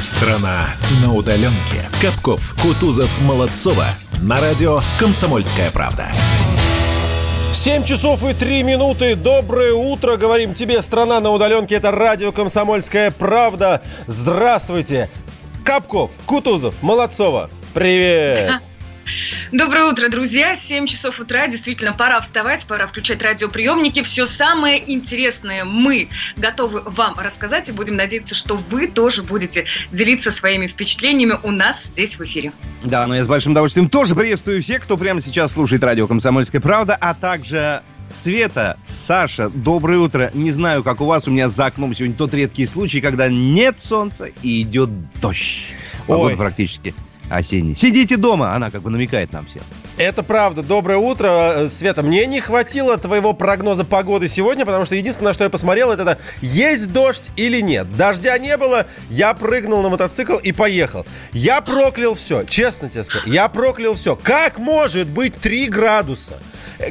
Страна на удаленке. Капков, Кутузов, Молодцова. На радио «Комсомольская правда». 7 часов и 3 минуты. Доброе утро, говорим тебе, страна на удаленке. Это радио «Комсомольская правда». Здравствуйте. Капков, Кутузов, Молодцова. Привет. Доброе утро, друзья. 7 часов утра. Действительно, пора вставать, пора включать радиоприемники. Все самое интересное мы готовы вам рассказать. И будем надеяться, что вы тоже будете делиться своими впечатлениями у нас здесь в эфире. Да, но я с большим удовольствием тоже приветствую всех, кто прямо сейчас слушает радио «Комсомольская правда», а также Света, Саша, доброе утро. Не знаю, как у вас, у меня за окном сегодня тот редкий случай, когда нет солнца и идет дождь. Погода Ой. практически осенний. Сидите дома, она как бы намекает нам всем. Это правда. Доброе утро, Э, Света. Мне не хватило твоего прогноза погоды сегодня, потому что единственное, что я посмотрел, это, это есть дождь или нет. Дождя не было, я прыгнул на мотоцикл и поехал. Я проклял все, честно тебе скажу. Я проклял все. Как может быть 3 градуса?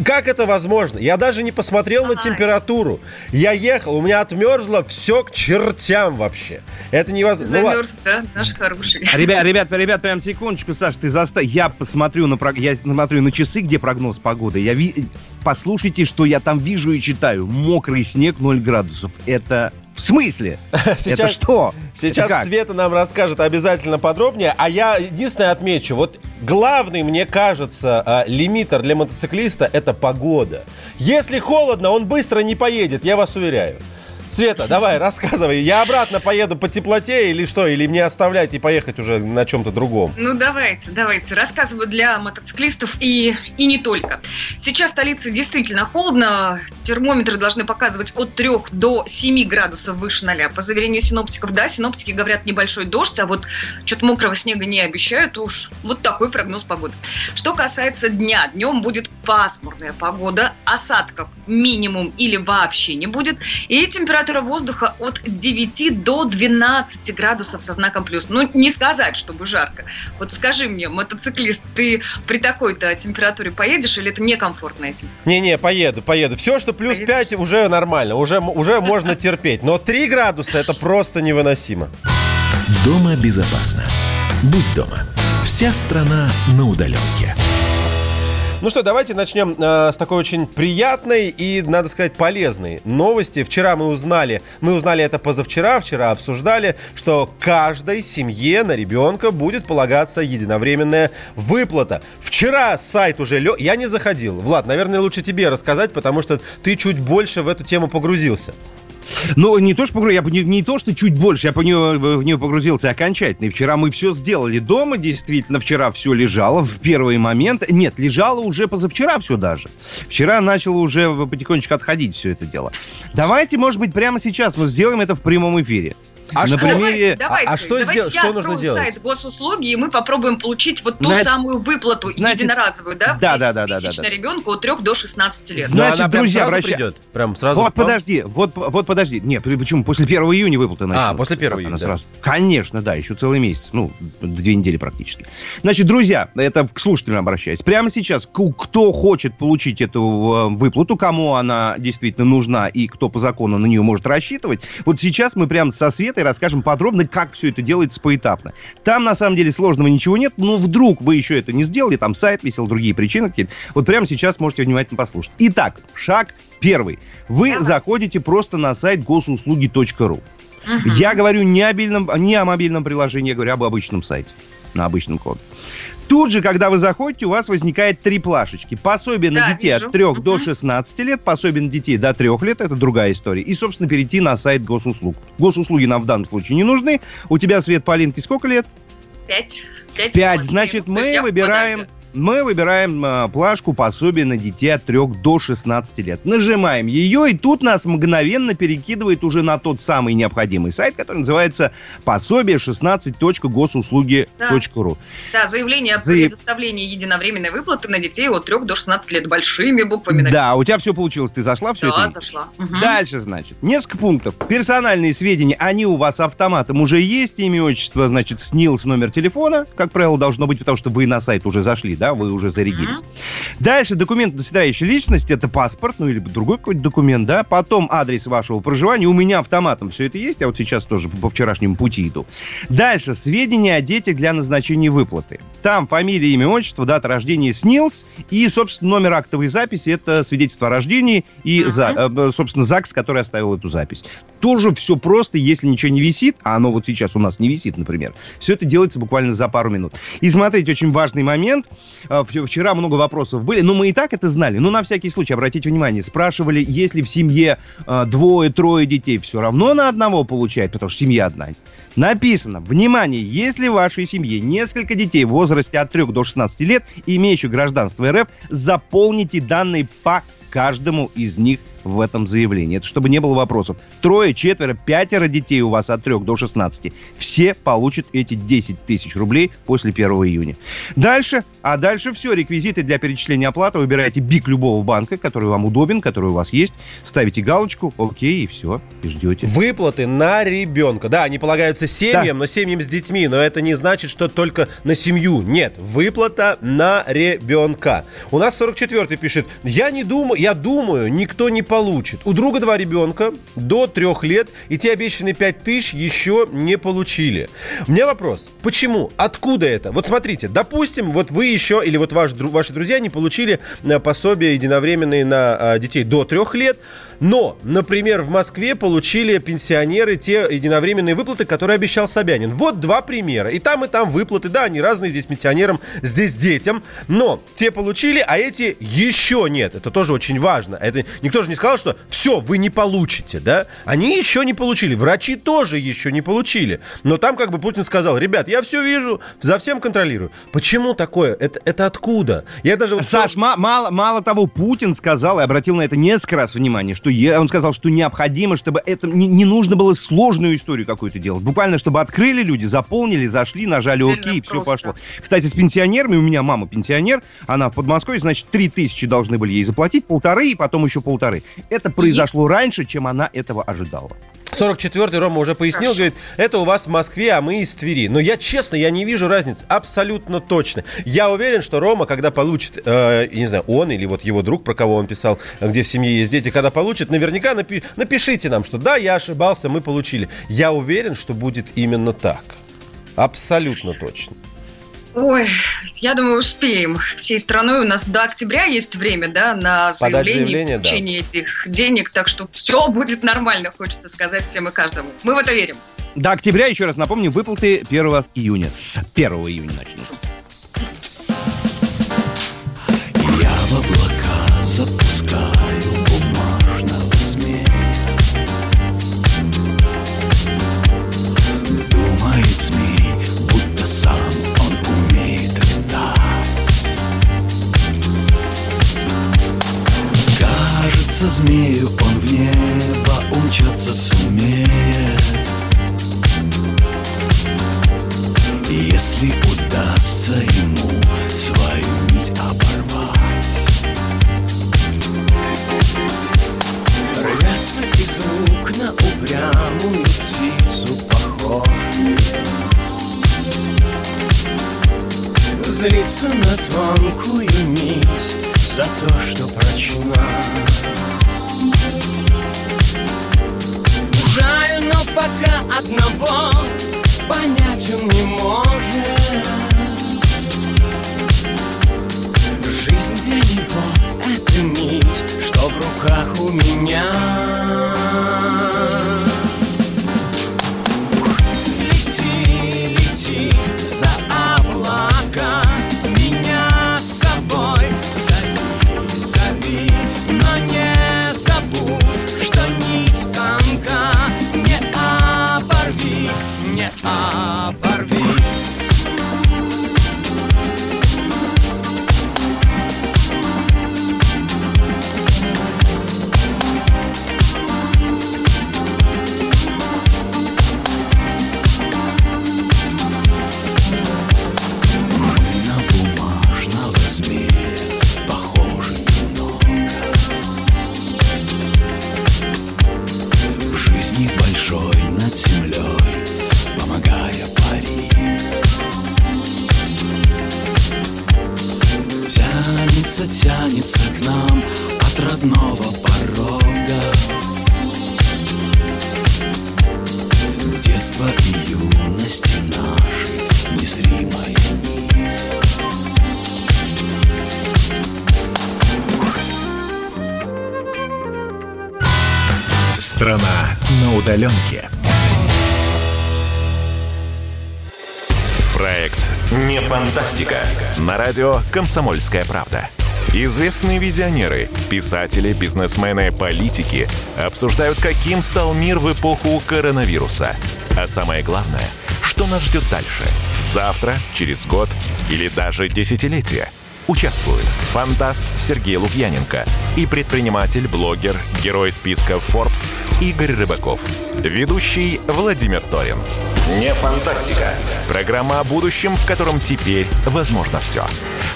Как это возможно? Я даже не посмотрел на температуру. Я ехал, у меня отмерзло все к чертям вообще. Это невозможно. Ну. Замерз, да, наш хороший. Ребят, ребят, ребят, прям секундочку, Саш, ты заста... Я посмотрю на, прог- я смотрю на часы, где прогноз погоды. Я ви... Послушайте, что я там вижу и читаю. Мокрый снег 0 градусов. Это в смысле? Это Сейчас- что? Сейчас Это? Света нам расскажет обязательно подробнее. А я единственное отмечу. Вот главный, мне кажется, а, лимитер для мотоциклиста – это погода. Если холодно, он быстро не поедет, я вас уверяю. Света, давай, рассказывай. Я обратно поеду по теплоте или что? Или мне оставлять и поехать уже на чем-то другом? Ну, давайте, давайте. Рассказываю для мотоциклистов и, и не только. Сейчас в столице действительно холодно. Термометры должны показывать от 3 до 7 градусов выше 0. По заверению синоптиков, да, синоптики говорят небольшой дождь, а вот что-то мокрого снега не обещают. Уж вот такой прогноз погоды. Что касается дня. Днем будет пасмурная погода. Осадков минимум или вообще не будет. И температура воздуха от 9 до 12 градусов со знаком плюс. Ну, не сказать, чтобы жарко. Вот скажи мне, мотоциклист, ты при такой-то температуре поедешь или это некомфортно этим? Не-не, поеду, поеду. Все, что плюс Поедешь? 5, уже нормально, уже, уже можно терпеть. Но 3 градуса – это просто невыносимо. Дома безопасно. Будь дома. Вся страна на удаленке. Ну что, давайте начнем э, с такой очень приятной и, надо сказать, полезной новости. Вчера мы узнали, мы узнали это позавчера, вчера обсуждали, что каждой семье на ребенка будет полагаться единовременная выплата. Вчера сайт уже лег, я не заходил. Влад, наверное, лучше тебе рассказать, потому что ты чуть больше в эту тему погрузился. Ну, не то, что погру- я не, не то, что чуть больше, я по нее, в нее погрузился окончательно. И вчера мы все сделали дома, действительно, вчера все лежало в первый момент. Нет, лежало уже позавчера все даже. Вчера начало уже потихонечку отходить все это дело. Давайте, может быть, прямо сейчас мы сделаем это в прямом эфире. А На что? примере- Давайте, а что давайте сделать? я Что нужно делать? сайт госуслуги, и мы попробуем получить вот ту Значит- самую выплату значит- единоразовую, да? Да, 10 да, да, да, тысяч да, ребенка от 3 до 16 лет. Зна- Значит, Но она прям друзья, сразу обраща- придет? Прям сразу? Вот Пам? подожди, вот, вот подожди. Нет, почему? После 1 июня выплата начнется. А, после 1 Она июня, да. сразу. Конечно, да, еще целый месяц. Ну, две недели практически. Значит, друзья, это к слушателям обращаюсь. Прямо сейчас, кто хочет получить эту э, выплату, кому она действительно нужна и кто по закону на нее может рассчитывать, вот сейчас мы прямо со Светой расскажем подробно, как все это делается поэтапно. Там, на самом деле, сложного ничего нет, но вдруг вы еще это не сделали, там сайт висел, другие причины какие-то. Вот прямо сейчас можете внимательно послушать. Итак, шаг первый. Вы Давай. заходите просто на сайт госуслуги.ру. Мгм. Я говорю не о, мобильном, не о мобильном приложении, я говорю об обычном сайте, на обычном коде. Тут же, когда вы заходите, у вас возникает три плашечки. Пособие на Да, детей вижу. от 3 до Мгм. 16 лет, пособие на детей до 3 лет, это другая история. И, собственно, перейти на сайт госуслуг. Госуслуги нам в данном случае не нужны. У тебя, Свет Полинки, сколько лет? Пять. Пять. Пять. Значит, мы выбираем, подожду. Мы выбираем а, плашку пособие на детей от 3 до 16 лет. Нажимаем ее, и тут нас мгновенно перекидывает уже на тот самый необходимый сайт, который называется пособие 16.госуслуги.ру. Да, заявление о Заяв- предоставлении единовременной выплаты на детей от 3 до 16 лет. Большими буквами Да, у тебя все получилось, ты зашла, все Да, это? зашла. Мгм. Дальше, значит, несколько пунктов. Персональные сведения, они у вас автоматом уже есть. Имя, отчество, значит, СНИЛС, номер телефона, как правило, должно быть, потому что вы на сайт уже зашли, да, вы уже зарядились. Дальше документ удостоверяющий личность, это паспорт, ну или другой какой-то документ, да, потом адрес вашего проживания, у меня автоматом все это есть, я вот сейчас тоже по вчерашнему пути иду. Дальше сведения о детях для назначения выплаты. Там фамилия, имя, отчество, дата рождения СНИЛС и, собственно, номер актовой записи, это свидетельство о рождении и, uh-huh. собственно, ЗАГС, который оставил эту запись. Тоже все просто, если ничего не висит, а оно вот сейчас у нас не висит, например, все это делается буквально за пару минут. И смотрите, очень важный момент. А, вчера много вопросов были, но мы и так это знали. Но на всякий случай, обратите внимание, спрашивали, если в семье а, двое-трое детей, все равно на одного получает, потому что семья одна. Написано, внимание, если в вашей семье несколько детей в возрасте от 3 до 16 лет, имеющих гражданство РФ, заполните данные по каждому из них в этом заявлении. Это чтобы не было вопросов. Трое, четверо, пятеро детей у вас от 3 до 16. Все получат эти 10 тысяч рублей после 1 июня. Дальше, а дальше все. Реквизиты для перечисления оплаты. Выбираете БИК любого банка, который вам удобен, который у вас есть. Ставите галочку, окей, и все, и ждете. Выплаты на ребенка. Да, они полагаются семьям, да. но семьям с детьми. Но это не значит, что только на семью. Нет, выплата на ребенка. У нас 44-й пишет, я не думаю, я думаю, никто не получит. У друга два ребенка до трех лет, и те обещанные пять тысяч еще не получили. У меня вопрос. Почему? Откуда это? Вот смотрите, допустим, вот вы еще, или вот ваш, ваши друзья не получили э, пособие единовременные на а, детей до трех лет, но, например, в Москве получили пенсионеры те единовременные выплаты, которые обещал Собянин. Вот два примера. И там, и там выплаты. Да, они разные здесь пенсионерам, здесь детям. Но те получили, а эти еще нет. Это тоже очень важно. Это никто же не сказал, что все, вы не получите, да? Они еще не получили. Врачи тоже еще не получили. Но там как бы Путин сказал, ребят, я все вижу, за всем контролирую. Почему такое? Это, это откуда? Я даже... Саш, все... мало, мало того, Путин сказал и обратил на это несколько раз внимание, что я, он сказал, что необходимо, чтобы это не, не нужно было сложную историю какую-то делать. Буквально, чтобы открыли люди, заполнили, зашли, нажали ОК, и все пошло. Кстати, с пенсионерами, у меня мама пенсионер, она в Подмосковье, значит, три тысячи должны были ей заплатить, полторы, и потом еще полторы. Это произошло раньше, чем она этого ожидала. 44-й Рома уже пояснил, Хорошо. говорит, это у вас в Москве, а мы из Твери. Но я честно, я не вижу разницы, абсолютно точно. Я уверен, что Рома, когда получит, э, не знаю, он или вот его друг, про кого он писал, где в семье есть дети, когда получит, наверняка напи- напишите нам, что да, я ошибался, мы получили. Я уверен, что будет именно так. Абсолютно точно. Ой, я думаю, успеем. Всей страной у нас до октября есть время, да, на заявление, заявление и получение да. этих денег, так что все будет нормально, хочется сказать всем и каждому. Мы в это верим. До октября, еще раз напомню, выплаты 1 июня. С 1 июня начнутся. Я в облака запускаю Кажется, змею он в небо умчаться сумеет. Если удастся ему свою нить оборвать. Рвется из рук на упрямую птицу похож Злится на тонкую нить за то, что прочна пока одного понять он не может Жизнь для него — это нить, что в руках у меня сердце тянется к нам от родного порога Детство и юности нашей незримая нить Страна на удаленке. Проект «Не фантастика» на радио «Комсомольская правда». Известные визионеры, писатели, бизнесмены, политики обсуждают, каким стал мир в эпоху коронавируса. А самое главное, что нас ждет дальше? Завтра, через год или даже десятилетие? Участвуют фантаст Сергей Лукьяненко и предприниматель, блогер, герой списка Forbes Игорь Рыбаков. Ведущий Владимир Торин. Не фантастика. Программа о будущем, в котором теперь возможно все.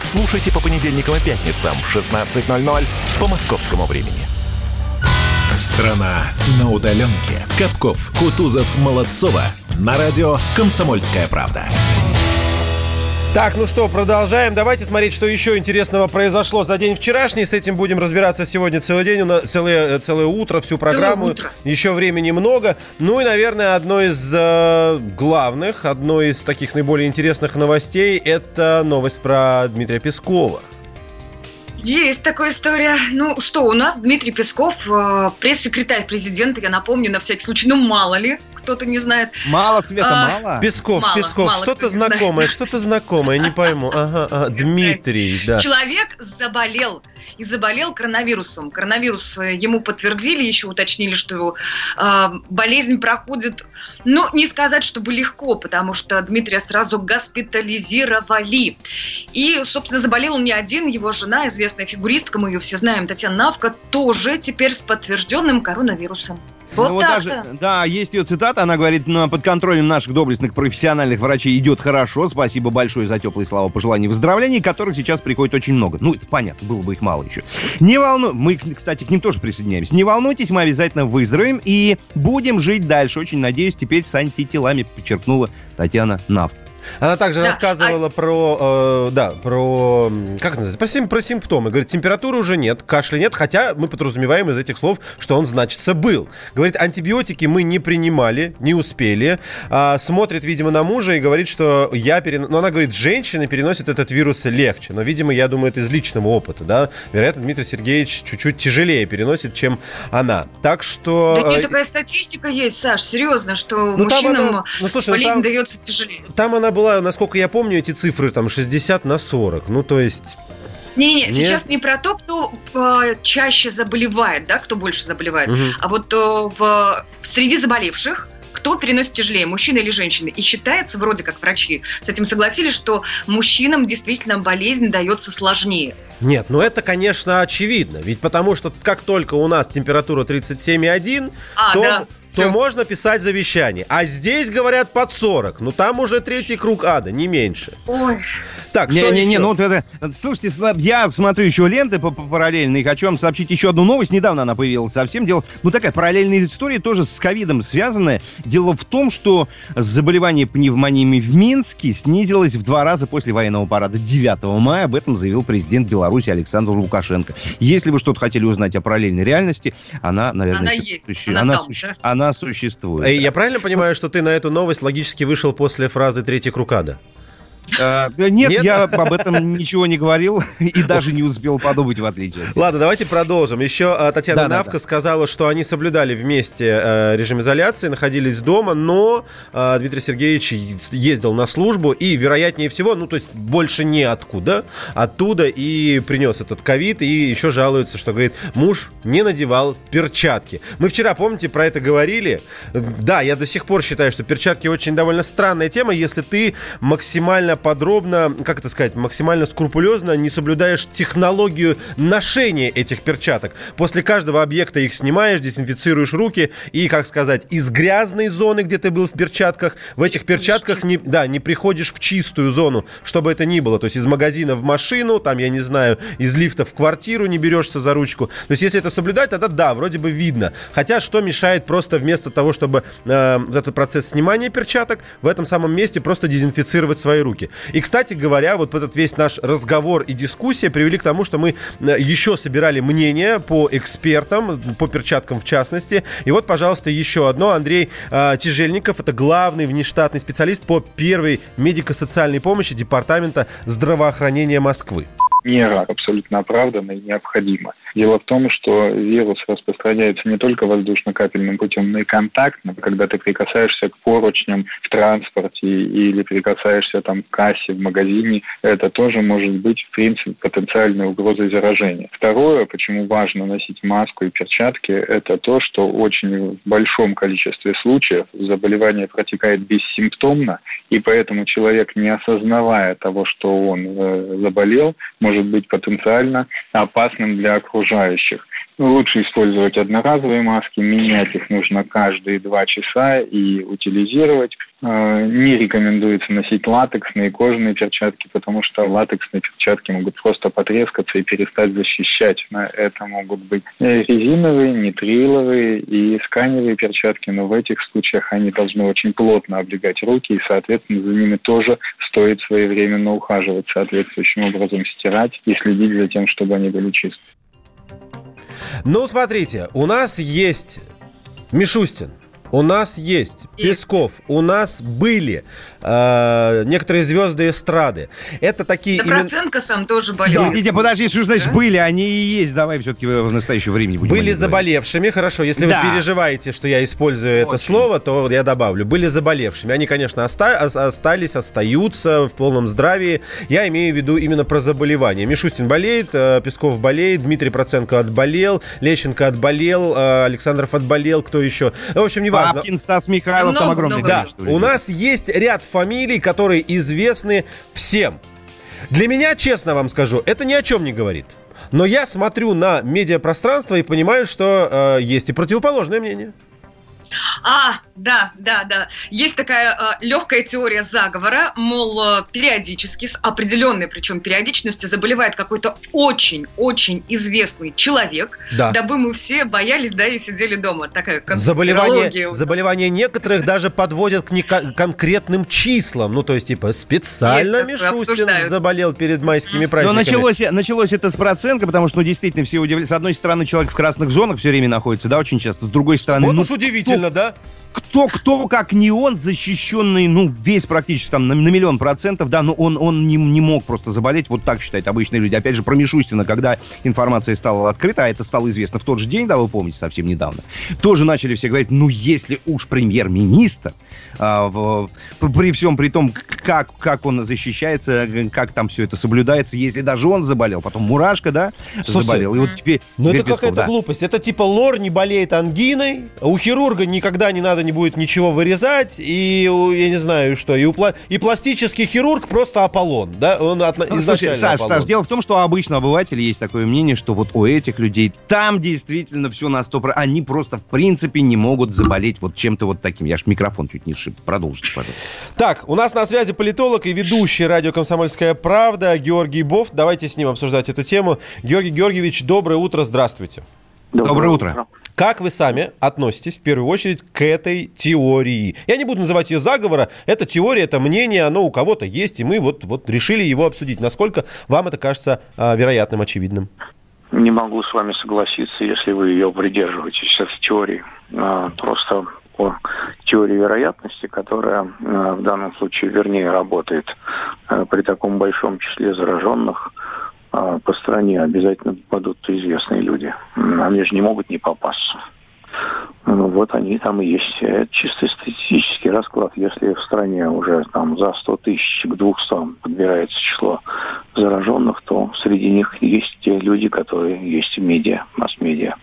Слушайте по понедельникам и пятницам в 16.00 по московскому времени. Страна на удаленке. Капков, Кутузов, Молодцова. На радио «Комсомольская правда». Так, ну что, продолжаем. Давайте смотреть, что еще интересного произошло за день вчерашний. С этим будем разбираться сегодня целый день, у нас целое, целое утро, всю программу. утро. Еще времени много. Ну и, наверное, одно из э, главных, одно из таких наиболее интересных новостей – это новость про Дмитрия Пескова. Есть такая история. Ну что, у нас Дмитрий Песков, э, пресс-секретарь президента, я напомню, на всякий случай, ну мало ли, кто-то не знает. Мало, Света, А, мало. Песков, Мало, Песков, мало что-то знакомое, что-то знакомое, не пойму. Ага, ага, Дмитрий, да. Человек заболел и заболел коронавирусом. Коронавирус э, ему подтвердили, еще уточнили, что его э, болезнь проходит, ну, не сказать, чтобы легко, потому что Дмитрия сразу госпитализировали. И, собственно, заболел он не один, его жена, известная фигуристка, мы ее все знаем, Татьяна Навка, тоже теперь с подтвержденным коронавирусом. Вот Ну, вот даже, да, есть ее цитата, она говорит, «На- под контролем наших доблестных профессиональных врачей идет хорошо, спасибо большое за теплые слова пожеланий и выздоровлений, которых сейчас приходит очень много. Ну, это понятно, было бы их мало еще. Не волну... Мы, кстати, к ним тоже присоединяемся. Не волнуйтесь, мы обязательно выздоровеем и будем жить дальше. Очень надеюсь, теперь с антителами, подчеркнула Татьяна Навка. Она также Да, рассказывала про, э, да, про, как это называется, про, сим- про симптомы. Говорит, температуры уже нет, кашля нет, хотя мы подразумеваем из этих слов, что он, значится, был. Говорит, антибиотики мы не принимали, не успели. А, смотрит, видимо, на мужа и говорит, что я перен... Ну, она говорит, женщины переносят этот вирус легче. Но, видимо, я думаю, это из личного опыта, да. Вероятно, Дмитрий Сергеевич чуть-чуть тяжелее переносит, чем она. Так что... Да э, нет, такая статистика есть, Саш, серьезно, что ну, мужчинам она- ну, слушай, ну, болезнь там- дается тяжелее. Там она была, насколько я помню, эти цифры там 60 на 40. Ну, то есть... Не-не, Нет? сейчас не про то, кто э, чаще заболевает, да, кто больше заболевает, мгм. а вот э, в, среди заболевших кто переносит тяжелее, мужчина или женщина. И считается, вроде как врачи с этим согласились, что мужчинам действительно болезнь дается сложнее. Нет, ну это, конечно, очевидно. Ведь потому что как только у нас температура 37,1, А, то, да, то можно писать завещание. А здесь говорят под 40. Ну там уже третий круг ада, не меньше. Ой, Так, что Не-не-не, еще? ну вот это... Слушайте, я смотрю еще ленты по- по- параллельно и хочу вам сообщить еще одну новость. Недавно она появилась совсем. Дело, ну такая параллельная история, тоже с ковидом связанная. Дело в том, что заболевание пневмониями в Минске снизилось в два раза после военного парада 9 мая. Об этом заявил президент Беларуси Александр Лукашенко. Если вы что-то хотели узнать о параллельной реальности, она, наверное, Она еще есть, суще- она она, там, суще- да? она существует. Эй, я правильно понимаю, что ты на эту новость логически вышел после фразы «третий круг ада»? А, нет, Нет? я об этом ничего не говорил и даже не успел подумать, в отличие. Ладно, давайте продолжим. Еще а, Татьяна Да, да, Навка да. сказала, что они соблюдали вместе э, режим изоляции, находились дома, но э, Дмитрий Сергеевич ездил на службу и, вероятнее всего, ну, то есть больше не откуда, оттуда и принес этот ковид, и еще жалуется, что, говорит, муж не надевал перчатки. Мы вчера, помните, про это говорили. Да, я до сих пор считаю, что перчатки очень довольно странная тема, если ты максимально подробно, как это сказать, максимально скрупулезно не соблюдаешь технологию ношения этих перчаток. После каждого объекта их снимаешь, дезинфицируешь руки и, как сказать, из грязной зоны, где ты был в перчатках, в этих перчатках не, да, не приходишь в чистую зону, чтобы это ни было. То есть из магазина в машину, там, я не знаю, из лифта в квартиру не берешься за ручку. То есть если это соблюдать, тогда да, вроде бы видно. Хотя что мешает просто вместо того, чтобы э, этот процесс снимания перчаток, в этом самом месте просто дезинфицировать свои руки. Руки. И, кстати говоря, вот этот весь наш разговор и дискуссия привели к тому, что мы э, еще собирали мнения по экспертам, по перчаткам в частности. И вот, пожалуйста, еще одно. Андрей э, Тяжельников, это главный внештатный специалист по первой медико-социальной помощи Департамента здравоохранения Москвы мера абсолютно оправдана и необходима. Дело в том, что вирус распространяется не только воздушно-капельным путем, но и контактно, когда ты прикасаешься к поручням в транспорте или прикасаешься там к кассе в магазине, это тоже может быть, в принципе, потенциальной угрозой заражения. Второе, почему важно носить маску и перчатки, это то, что очень в большом количестве случаев заболевание протекает бессимптомно, и поэтому человек, не осознавая того, что он э, заболел, может быть потенциально опасным для окружающих лучше использовать одноразовые маски, менять их нужно каждые два часа и утилизировать. Э, не рекомендуется носить латексные кожаные перчатки, потому что латексные перчатки могут просто потрескаться и перестать защищать. Это могут быть резиновые, нитриловые и сканевые перчатки, но в этих случаях они должны очень плотно облегать руки, и, соответственно, за ними тоже стоит своевременно ухаживать, соответствующим образом стирать и следить за тем, чтобы они были чисты. Ну, смотрите, у нас есть Мишустин, у нас есть Песков, у нас были э, некоторые звезды эстрады. Это такие... Да именно... Проценко сам тоже болел. Подождите, подожди, что значит да? были? Они и есть. Давай все-таки в настоящее время будем Были заболевшими, хорошо. Если да. вы переживаете, что я использую Очень. это слово, то я добавлю. Были заболевшими. Они, конечно, оста- остались, остаются в полном здравии. Я имею в виду именно про заболевания. Мишустин болеет, э, Песков болеет, Дмитрий Проценко отболел, Лещенко отболел, э, Александров отболел, кто еще? Ну, в общем, не важно. Папкин, Стас Михайлов, много, там огромное много, Да, у нас есть ряд фамилий, которые известны всем. Для меня, честно вам скажу, это ни о чем не говорит. Но я смотрю на медиапространство и понимаю, что э, есть и противоположное мнение. А, да, да, да. Есть такая э, легкая теория заговора, мол, э, периодически, с определенной причем периодичностью заболевает какой-то очень-очень известный человек, да. дабы мы все боялись, да, и сидели дома. Такая заболевание, заболевание некоторых даже подводят к не конкретным числам. Ну, то есть, типа, специально есть, Мишустин заболел перед майскими праздниками. Но началось, началось это с процентка, потому что, ну, действительно, все удивились. С одной стороны, человек в красных зонах все время находится, да, очень часто. С другой стороны... Вот ну, уж удивительно Правильно, да? кто, кто, как не он, защищенный, ну, весь практически там на, на миллион процентов, да, но он, он не, не мог просто заболеть, вот так считают обычные люди. Опять же, про Мишустина, когда информация стала открыта, а это стало известно в тот же день, да, вы помните, совсем недавно, тоже начали все говорить, ну, если уж премьер-министр, а, в, при всем при том, как, как он защищается, как там все это соблюдается, если даже он заболел, потом Мурашка, да, Слушай, заболел, и вот теперь... Ну, это какая-то да. глупость, это типа Лор не болеет ангиной, а у хирурга никогда не надо не будет ничего вырезать, и, я не знаю, что, и, у, и пластический хирург просто Аполлон, да? Он от, ну, изначально Саш, Аполлон. Саш, дело в том, что у обычного обывателя есть такое мнение, что вот у этих людей там действительно все на 100%, они просто в принципе не могут заболеть вот чем-то вот таким. Я ж микрофон чуть не шип. Продолжите, пожалуйста. Так, у нас на связи политолог и ведущий радио «Комсомольская правда» Георгий Бов. Давайте с ним обсуждать эту тему. Георгий Георгиевич, доброе утро, здравствуйте. Доброе, доброе утро. Как вы сами относитесь в первую очередь к этой теории? Я не буду называть ее заговора. Это теория, это мнение, оно у кого-то есть, и мы вот, вот решили его обсудить. Насколько вам это кажется а, вероятным, очевидным? Не могу с вами согласиться, если вы ее придерживаетесь, этой теории. А, просто по теории вероятности, которая а, в данном случае вернее работает а, при таком большом числе зараженных по стране обязательно попадут известные люди. Они же не могут не попасться. Ну, вот они там и есть. Это чисто статистический расклад. Если в стране уже там за 100 тысяч к 200 подбирается число зараженных, то среди них есть те люди, которые есть в медиа, масс-медиа.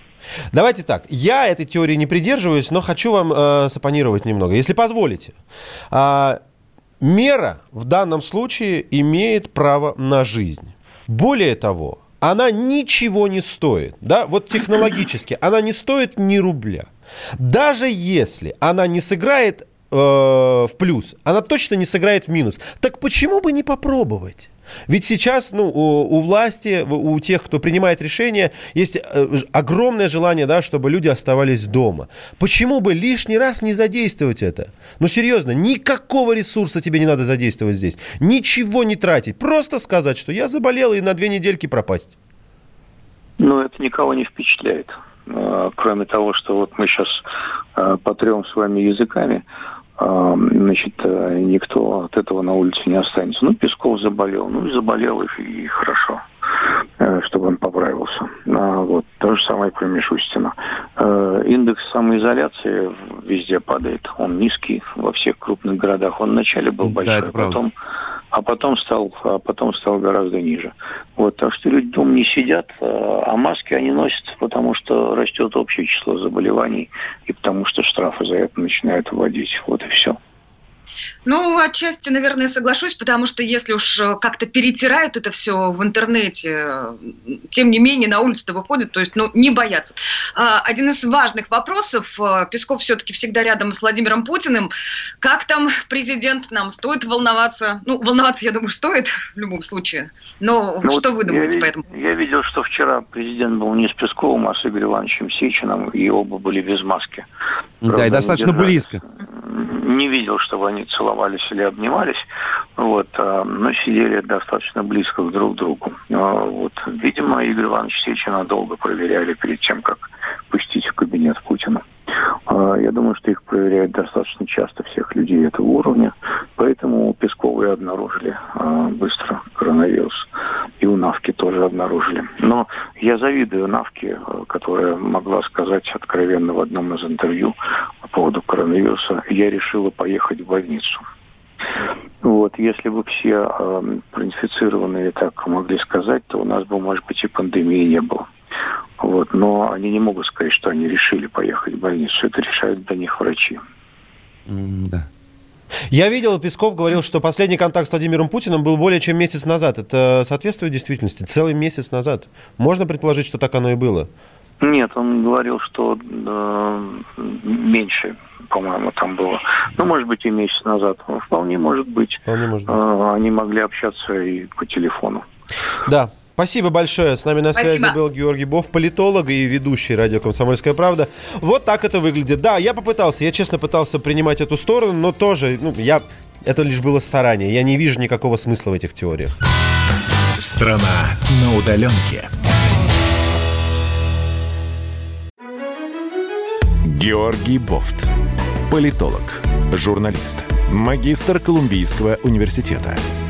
Давайте так. Я этой теории не придерживаюсь, но хочу вам э, сапонировать немного, если позволите. А, мера в данном случае имеет право на жизнь. Более того, она ничего не стоит. Да? Вот технологически она не стоит ни рубля. Даже если она не сыграет э, в плюс, она точно не сыграет в минус. Так почему бы не попробовать? Ведь сейчас, ну, у, у власти, у тех, кто принимает решения, есть э, огромное желание, да, чтобы люди оставались дома. Почему бы лишний раз не задействовать это? Ну, серьезно, никакого ресурса тебе не надо задействовать здесь. Ничего не тратить. Просто сказать, что я заболел и на две недельки пропасть. Ну, это никого не впечатляет. Э, кроме того, что вот мы сейчас э, потрем с вами языками, значит, никто от этого на улице не останется. Ну, Песков заболел, ну и заболел, и, и хорошо, чтобы он поправился. А, вот, то же самое про Мишустина. Индекс самоизоляции везде падает, он низкий во всех крупных городах. Он вначале был большой, да, потом а потом стал, а потом стал гораздо ниже. Вот, так что люди дома не сидят, а, а маски они носят, потому что растет общее число заболеваний и потому что штрафы за это начинают вводить. Вот и все. Ну, отчасти, наверное, соглашусь, потому что если уж э, как-то перетирают это все в интернете, э, тем не менее на улицу-то выходят, то есть, ну, не боятся. А, один из важных вопросов, э, Песков все-таки всегда рядом с Владимиром Путиным, как там президент, нам стоит волноваться? Ну, волноваться, я думаю, стоит в любом случае, но ну, что вот вы думаете я, по этому? Я видел, что вчера президент был не с Песковым, а с Игорем Ивановичем Сечиным, и оба были без маски. Правда, да, и достаточно близко. Не видел, чтобы они целовались или обнимались, вот, а, но сидели достаточно близко друг к другу. А, вот, видимо, Игорь Иванович Сечина долго проверяли перед тем, как пустить в кабинет Путина. А, я думаю, что их проверяют достаточно часто всех людей этого уровня, поэтому Песковые обнаружили быстро коронавирус. И у Навки тоже обнаружили. Но я завидую Навке, которая могла сказать откровенно в одном из интервью по поводу коронавируса, я решила поехать в больницу. Вот, если бы все э, проинфицированные так могли сказать, то у нас бы, может быть, и пандемии не было. Вот, но они не могут сказать, что они решили поехать в больницу. Это решают для них врачи. Mm, да. Я видел, Песков говорил, что последний контакт с Владимиром Путиным был более чем месяц назад. Это соответствует действительности? Целый месяц назад. Можно предположить, что так оно и было? Нет, он говорил, что э, меньше, по-моему, там было. Ну, может быть, и месяц назад. Вполне может быть. Вполне может быть. Э, они могли общаться и по телефону. Да, Спасибо большое. С нами на связи Спасибо. был Георгий Бов, политолог и ведущий радио «Комсомольская правда». Вот так это выглядит. Да, я попытался, я честно пытался принимать эту сторону, но тоже, ну, я... Это лишь было старание. Я не вижу никакого смысла в этих теориях. Страна на удаленке. Георгий Бофт. Политолог, журналист, магистр Колумбийского университета –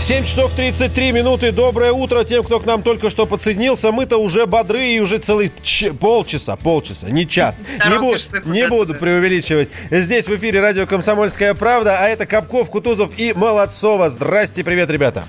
7 часов 33 минуты. Доброе утро тем, кто к нам только что подсоединился. Мы-то уже бодры и уже целый ч- полчаса, полчаса, не час. Не, буду, не буду преувеличивать. Здесь в эфире радио «Комсомольская правда», а это Капков, Кутузов и Молодцова. Здрасте, привет, ребята.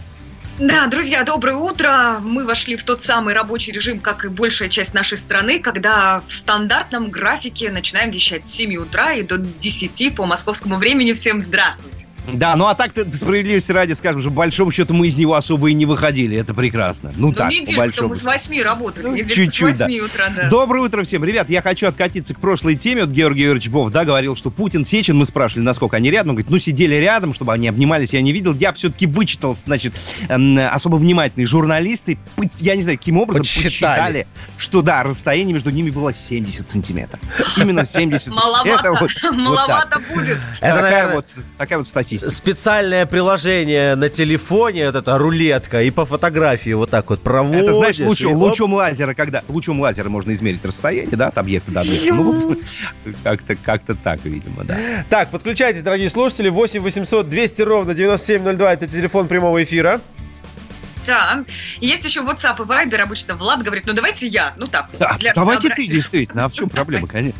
Да, друзья, доброе утро. Мы вошли в тот самый рабочий режим, как и большая часть нашей страны, когда в стандартном графике начинаем вещать с 7 утра и до 10 по московскому времени. Всем здравствуйте. Да, ну а так-то, справедливости ради, скажем, что, по большому счету, мы из него особо и не выходили. Это прекрасно. Ну, ну так, неделю, по большому. мы с 8 работали. Ну, чуть-чуть, с 8 да. утра, да. Доброе утро всем. Ребят, я хочу откатиться к прошлой теме. Вот Георгий Георгиевич Бов, да, говорил, что Путин, Сечин, мы спрашивали, насколько они рядом. Он говорит, ну, сидели рядом, чтобы они обнимались, я не видел. Я все-таки вычитал, значит, особо внимательные журналисты, я не знаю, каким образом Подсчитали. посчитали, что, да, расстояние между ними было 70 сантиметров. Именно 70 Маловато, маловато будет. Это, наверное, такая вот статистика. Специальная специальное приложение на телефоне, вот эта рулетка, и по фотографии вот так вот проводишь. Это, знаешь, лучом, лучом лазера, когда лучом лазера можно измерить расстояние, да, от объекта до объекта. Ну, как-то как так, видимо, да. Так, подключайтесь, дорогие слушатели, 8 800 200 ровно 9702, это телефон прямого эфира. Да. Есть еще WhatsApp и Viber. Обычно Влад говорит, ну давайте я. Ну так. Да, для давайте ты, действительно. А в чем проблема, конечно?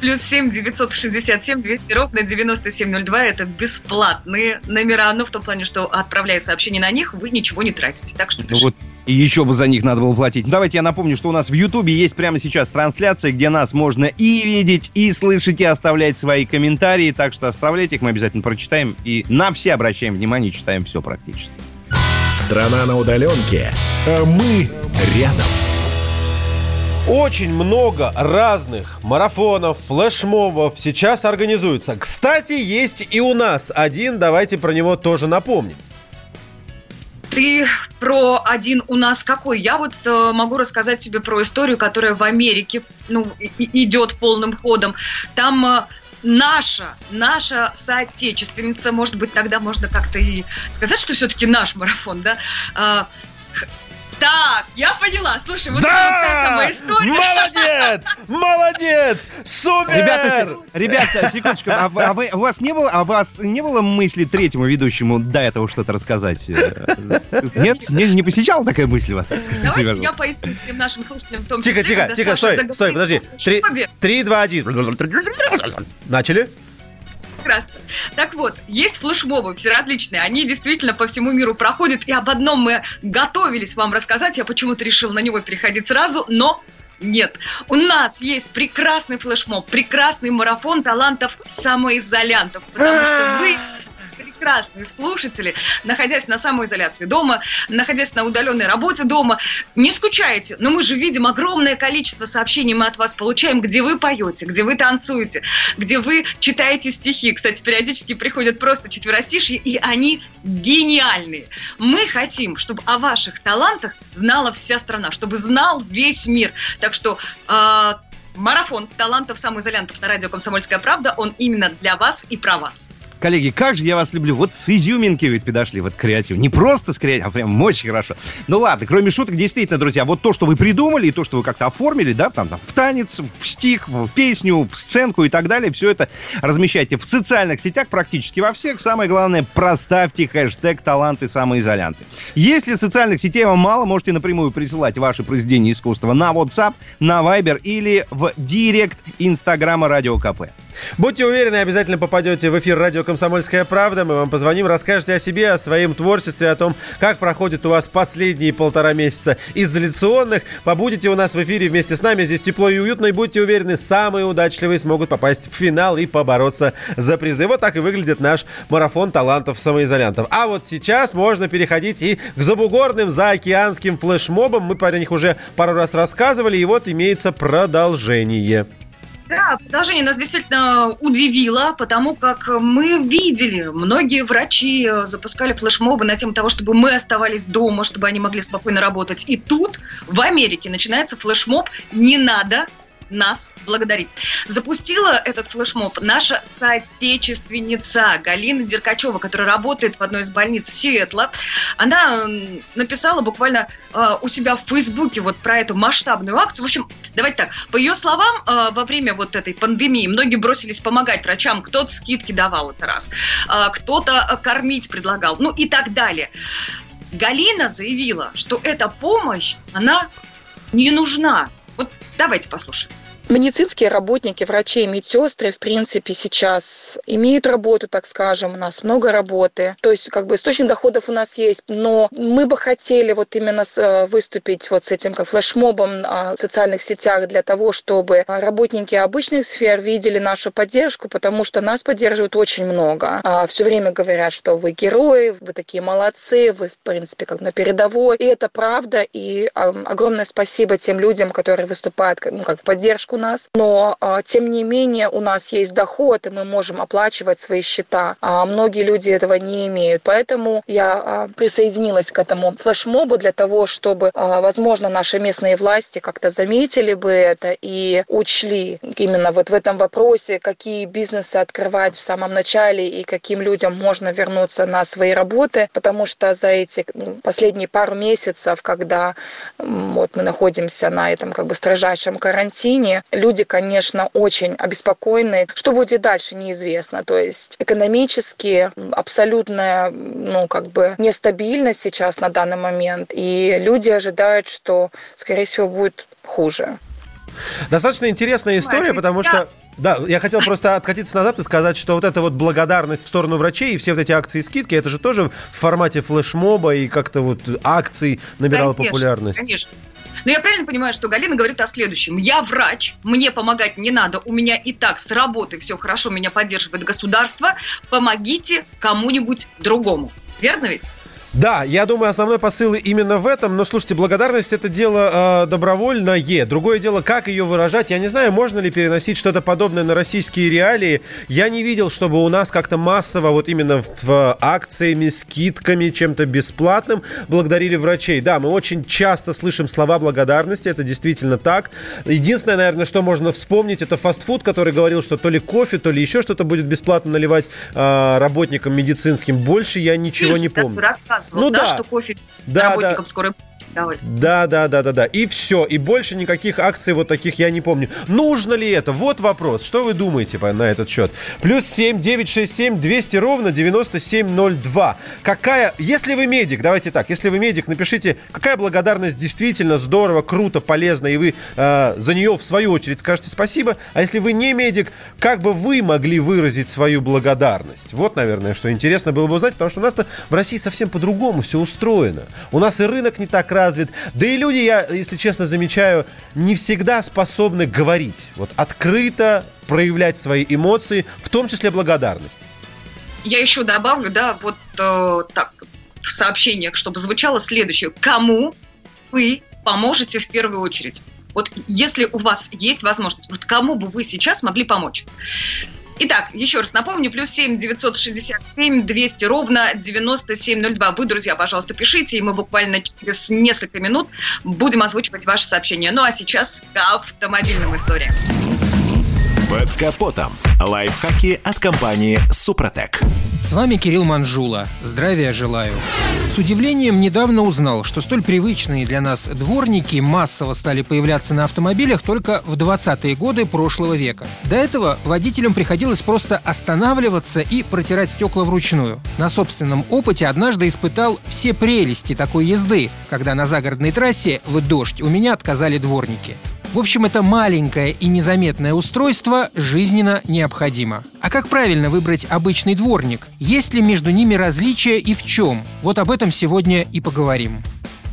Плюс 7 967 200 ровно 9702. Это бесплатные номера. Ну, в том плане, что отправляя сообщение на них, вы ничего не тратите. Так что Ну вот И еще бы за них надо было платить. Давайте я напомню, что у нас в Ютубе есть прямо сейчас трансляция, где нас можно и видеть, и слышать, и оставлять свои комментарии. Так что оставляйте их, мы обязательно прочитаем. И на все обращаем внимание, читаем все практически. Страна на удаленке, а мы рядом. Очень много разных марафонов, флешмобов сейчас организуются. Кстати, есть и у нас один, давайте про него тоже напомним. Ты про один у нас какой? Я вот э, могу рассказать тебе про историю, которая в Америке ну, и- идет полным ходом. Там э, наша, наша соотечественница, может быть, тогда можно как-то и сказать, что все-таки наш марафон, да? Так, я поняла. Слушай, вот это вот та самая история. Молодец! Молодец! Супер! Ребята, ребята, секундочку, а, вы- а вы- у вас не было, а у вас не было мысли третьему ведущему до этого что-то рассказать? Э, Нет, не, не посещала такая мысль у вас? Давайте я поясню всем нашим слушателям в том Тихо, числе, тихо, тихо, стой, стой, подожди. три, два, один. Начали? Прекрасно. Так вот, есть флешмобы, все различные. Они действительно по всему миру проходят. И об одном мы готовились вам рассказать. Я почему-то решил на него переходить сразу, но нет. У нас есть прекрасный флешмоб, прекрасный марафон талантов самоизолянтов. Потому что вы прекрасные слушатели, находясь на самоизоляции дома, находясь на удаленной работе дома, не скучаете. Но мы же видим огромное количество сообщений мы от вас получаем, где вы поете, где вы танцуете, где вы читаете стихи. Кстати, периодически приходят просто четверостишья, и они гениальные. Мы хотим, чтобы о ваших талантах знала вся страна, чтобы знал весь мир. Так что э, марафон талантов самоизолянтов на радио «Комсомольская правда», он именно для вас и про вас. Коллеги, как же я вас люблю. Вот с изюминки ведь подошли, вот креатив. Не просто с креативом, а прям очень хорошо. Ну ладно, кроме шуток, действительно, друзья, вот то, что вы придумали, и то, что вы как-то оформили, да, там, там, в танец, в стих, в песню, в сценку и так далее, все это размещайте в социальных сетях практически во всех. Самое главное, проставьте хэштег «Таланты самоизолянты». Если социальных сетей вам мало, можете напрямую присылать ваши произведения искусства на WhatsApp, на Viber или в директ Инстаграма Радио КП. Будьте уверены, обязательно попадете в эфир радио «Комсомольская правда». Мы вам позвоним, расскажете о себе, о своем творчестве, о том, как проходит у вас последние полтора месяца изоляционных. Побудете у нас в эфире вместе с нами. Здесь тепло и уютно. И будьте уверены, самые удачливые смогут попасть в финал и побороться за призы. Вот так и выглядит наш марафон талантов самоизолянтов. А вот сейчас можно переходить и к забугорным заокеанским флешмобам. Мы про них уже пару раз рассказывали. И вот имеется продолжение. Да, продолжение нас действительно удивило, потому как мы видели, многие врачи э, запускали флешмобы на тему того, чтобы мы оставались дома, чтобы они могли спокойно работать. И тут, в Америке, начинается флешмоб «Не надо нас благодарить». Запустила этот флешмоб наша соотечественница Галина Деркачева, которая работает в одной из больниц Сиэтла. Она написала буквально э, у себя в Фейсбуке вот про эту масштабную акцию. В общем, давайте так, по ее словам, э, во время вот этой пандемии многие бросились помогать врачам. Кто-то скидки давал это раз, э, кто-то кормить предлагал, ну и так далее. Галина заявила, что эта помощь, она не нужна. Вот давайте послушаем. Медицинские работники, врачи и медсестры, в принципе, сейчас имеют работу, так скажем, у нас много работы. То есть, как бы, источник доходов у нас есть, но мы бы хотели вот именно э, выступить вот с этим как флешмобом а, в социальных сетях для того, чтобы а, работники обычных сфер видели нашу поддержку, потому что нас поддерживают очень много. Все время говорят, что вы герои, вы такие молодцы, вы, в принципе, как на передовой. И это правда, и а, огромное спасибо тем людям, которые выступают ну, как в поддержку нас, но а, тем не менее у нас есть доход, и мы можем оплачивать свои счета. А многие люди этого не имеют. Поэтому я а, присоединилась к этому флешмобу для того, чтобы, а, возможно, наши местные власти как-то заметили бы это и учли именно вот в этом вопросе, какие бизнесы открывать в самом начале и каким людям можно вернуться на свои работы, потому что за эти ну, последние пару месяцев, когда вот мы находимся на этом как бы строжайшем карантине, люди, конечно, очень обеспокоены. Что будет дальше, неизвестно. То есть экономически абсолютная, ну, как бы нестабильность сейчас на данный момент, и люди ожидают, что, скорее всего, будет хуже. Достаточно интересная история, потому что Да, я хотел просто откатиться назад и сказать, что вот эта вот благодарность в сторону врачей и все вот эти акции и скидки, это же тоже в формате флешмоба и как-то вот акций набирало Конечно, популярность. Конечно. Но я правильно понимаю, что Галина говорит о следующем. Я врач, мне помогать не надо, у меня и так с работы все хорошо, меня поддерживает государство. Помогите кому-нибудь другому. Верно ведь? Да, я думаю, основной посыл именно в этом. Но слушайте, благодарность это дело э, добровольное. Другое дело, как ее выражать. Я не знаю, можно ли переносить что-то подобное на российские реалии. Я не видел, чтобы у нас как-то массово, вот именно в акциями, скидками, чем-то бесплатным благодарили врачей. Да, мы очень часто слышим слова благодарности, это действительно так. Единственное, наверное, что можно вспомнить, это фастфуд, который говорил, что то ли кофе, то ли еще что-то будет бесплатно наливать э, работникам медицинским. Больше я ничего не помню. Рассказывал, Ну да, да. что кофе Да, работникам да. скорой. Да, да, да, да, да. И все. И больше никаких акций вот таких я не помню. Нужно ли это? Вот вопрос. Что вы думаете на этот счет? Плюс 7 967 200 ровно 9702. Какая, если вы медик, давайте так, если вы медик, напишите, какая благодарность действительно здорово, круто, полезно, и вы э, за нее в свою очередь скажете спасибо. А если вы не медик, как бы вы могли выразить свою благодарность? Вот, наверное, что интересно было бы узнать, потому что у нас-то в России совсем по-другому все устроено. У нас и рынок не так развит. Да и люди, я, если честно, замечаю, не всегда способны говорить. Вот открыто проявлять свои эмоции, в том числе благодарность. Я еще добавлю, да, вот э, так, в сообщениях, чтобы звучало следующее. Кому вы поможете в первую очередь? Вот если у вас есть возможность, вот кому бы вы сейчас могли помочь? Итак, еще раз напомню, плюс 7 967 200 ровно 9702. Вы, друзья, пожалуйста, пишите, и мы буквально через несколько минут будем озвучивать ваши сообщения. Ну а сейчас к автомобильным историям. Под капотом. Лайфхаки от компании «Супротек». С вами Кирилл Манжула. Здравия желаю. С удивлением недавно узнал, что столь привычные для нас дворники массово стали появляться на автомобилях только в 20-е годы прошлого века. До этого водителям приходилось просто останавливаться и протирать стекла вручную. На собственном опыте однажды испытал все прелести такой езды, когда на загородной трассе в дождь у меня отказали дворники. В общем, это маленькое и незаметное устройство жизненно необходимо. А как правильно выбрать обычный дворник? Есть ли между ними различия и в чем? Вот об этом сегодня и поговорим.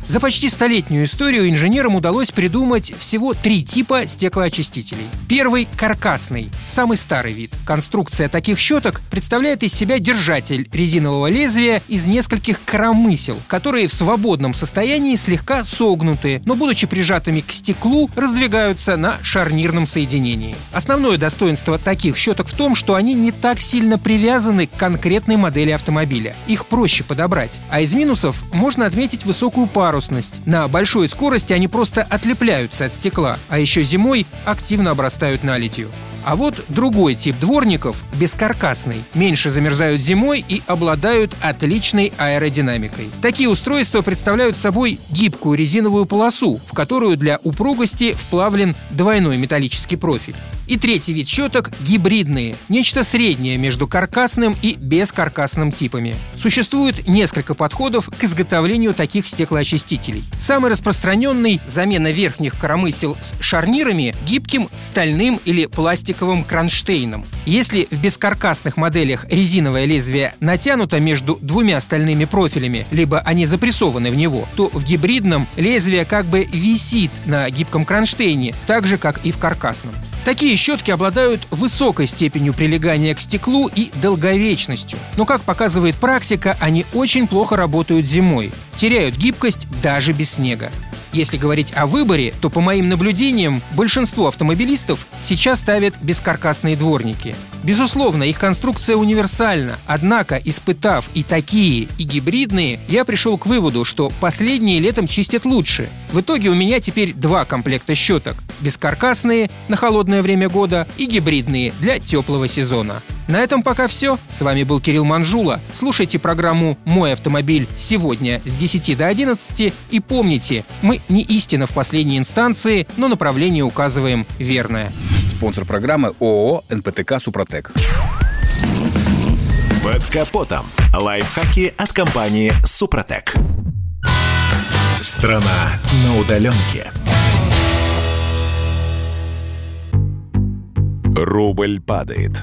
За почти столетнюю историю инженерам удалось придумать всего три типа стеклоочистителей. Первый – каркасный, самый старый вид. Конструкция таких щеток представляет из себя держатель резинового лезвия из нескольких коромысел, которые в свободном состоянии слегка согнуты, но, будучи прижатыми к стеклу, раздвигаются на шарнирном соединении. Основное достоинство таких щеток в том, что они не так сильно привязаны к конкретной модели автомобиля. Их проще подобрать. А из минусов можно отметить высокую парусность. На большой скорости они просто отлепляются от стекла, а еще зимой активно обрастают наледью. А вот другой тип дворников – бескаркасный. Меньше замерзают зимой и обладают отличной аэродинамикой. Такие устройства представляют собой гибкую резиновую полосу, в которую для упругости вплавлен двойной металлический профиль. И третий вид щеток – гибридные, нечто среднее между каркасным и бескаркасным типами. Существует несколько подходов к изготовлению таких стеклоочистителей. Самый распространенный – замена верхних коромысел с шарнирами гибким стальным или пластиковым кронштейном. Если в бескаркасных моделях резиновое лезвие натянуто между двумя стальными профилями, либо они запрессованы в него, то в гибридном лезвие как бы висит на гибком кронштейне, так же, как и в каркасном. Такие щетки обладают высокой степенью прилегания к стеклу и долговечностью. Но, как показывает практика, они очень плохо работают зимой. Теряют гибкость даже без снега. Если говорить о выборе, то, по моим наблюдениям, большинство автомобилистов сейчас ставят бескаркасные дворники. Безусловно, их конструкция универсальна, однако, испытав и такие, и гибридные, я пришел к выводу, что последние летом чистят лучше. В итоге у меня теперь два комплекта щеток – бескаркасные на холодное время года и гибридные для теплого сезона. На этом пока все. С вами был Кирилл Манжула. Слушайте программу «Мой автомобиль» сегодня с 10 до 11 и помните, мы не истина в последней инстанции, но направление указываем верное. Спонсор программы ООО «НПТК Супротек». Под капотом. Лайфхаки от компании «Супротек». Страна на удаленке. Рубль падает.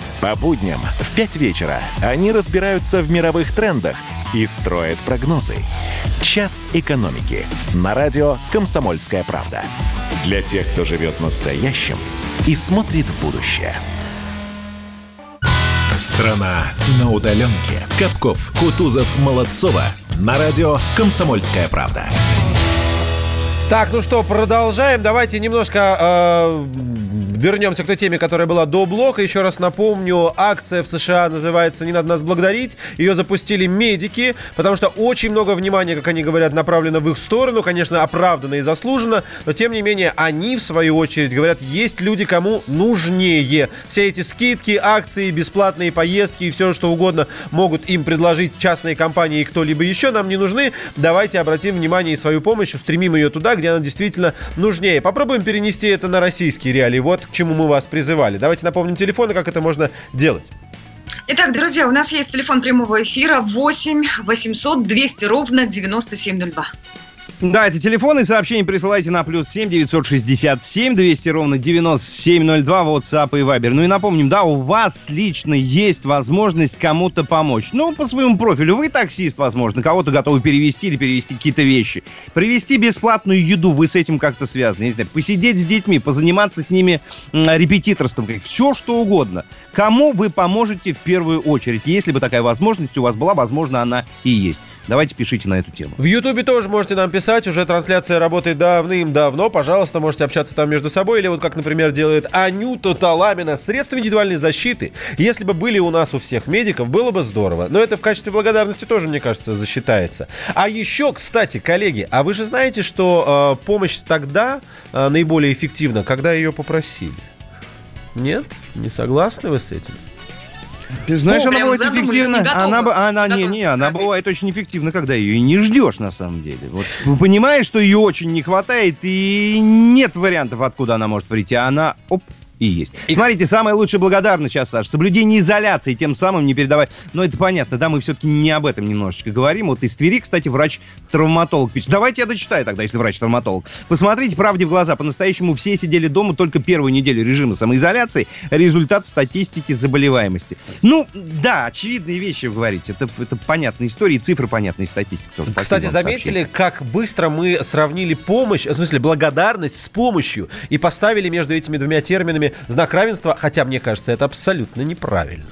По будням в 5 вечера они разбираются в мировых трендах и строят прогнозы. «Час экономики» на радио «Комсомольская правда». Для тех, кто живет настоящим и смотрит в будущее. Страна на удаленке. Капков, Кутузов, Молодцова. На радио «Комсомольская правда». Так, ну что, продолжаем. Давайте немножко э, вернемся к той теме, которая была до блока. Еще раз напомню, акция в США называется «Не надо нас благодарить». Ее запустили медики, потому что очень много внимания, как они говорят, направлено в их сторону. Конечно, оправданно и заслуженно, но тем не менее они, в свою очередь, говорят, есть люди, кому нужнее. Все эти скидки, акции, бесплатные поездки и все, что угодно могут им предложить частные компании и кто-либо еще, нам не нужны. Давайте обратим внимание и свою помощь, устремим ее туда, где она действительно нужнее. Попробуем перенести это на российские реалии. Вот к чему мы вас призывали. Давайте напомним телефоны, как это можно делать. Итак, друзья, у нас есть телефон прямого эфира 8 800 200 ровно 9702. Да, это телефон и сообщение присылайте на плюс 7 967 200 ровно 9702 WhatsApp и Viber. Ну и напомним, да, у вас лично есть возможность кому-то помочь. Ну, по своему профилю. Вы таксист, возможно, кого-то готовы перевести или перевести какие-то вещи. Привезти бесплатную еду, вы с этим как-то связаны. Не знаю, посидеть с детьми, позаниматься с ними репетиторством, все что угодно. Кому вы поможете в первую очередь? Если бы такая возможность у вас была, возможно, она и есть. Давайте пишите на эту тему. В Ютубе тоже можете нам писать. Уже трансляция работает давным-давно. Пожалуйста, можете общаться там между собой. Или вот как, например, делает Анюта Таламина. Средства индивидуальной защиты. Если бы были у нас у всех медиков, было бы здорово. Но это в качестве благодарности тоже, мне кажется, засчитается. А еще, кстати, коллеги, а вы же знаете, что э, помощь тогда э, наиболее эффективна, когда ее попросили? Нет? Не согласны вы с этим? Ты знаешь, она бывает эффективна. Она, она, не, не, она бывает очень эффективна, когда ее и не ждешь, на самом деле. Вот понимаешь, что ее очень не хватает, и нет вариантов, откуда она может прийти. Она, оп, и есть. И... Смотрите, самая лучшая благодарность сейчас, Саш, соблюдение изоляции, тем самым не передавать. Но это понятно, да, мы все-таки не об этом немножечко говорим. Вот из Твери, кстати, врач-травматолог пишет. Давайте я дочитаю тогда, если врач-травматолог. Посмотрите правде в глаза. По-настоящему все сидели дома только первую неделю режима самоизоляции. Результат статистики заболеваемости. Ну, да, очевидные вещи вы говорите. Это, это понятные истории, цифры понятные, статистика тоже. Кстати, заметили, как быстро мы сравнили помощь, в смысле благодарность с помощью и поставили между этими двумя терминами знак равенства, хотя мне кажется, это абсолютно неправильно.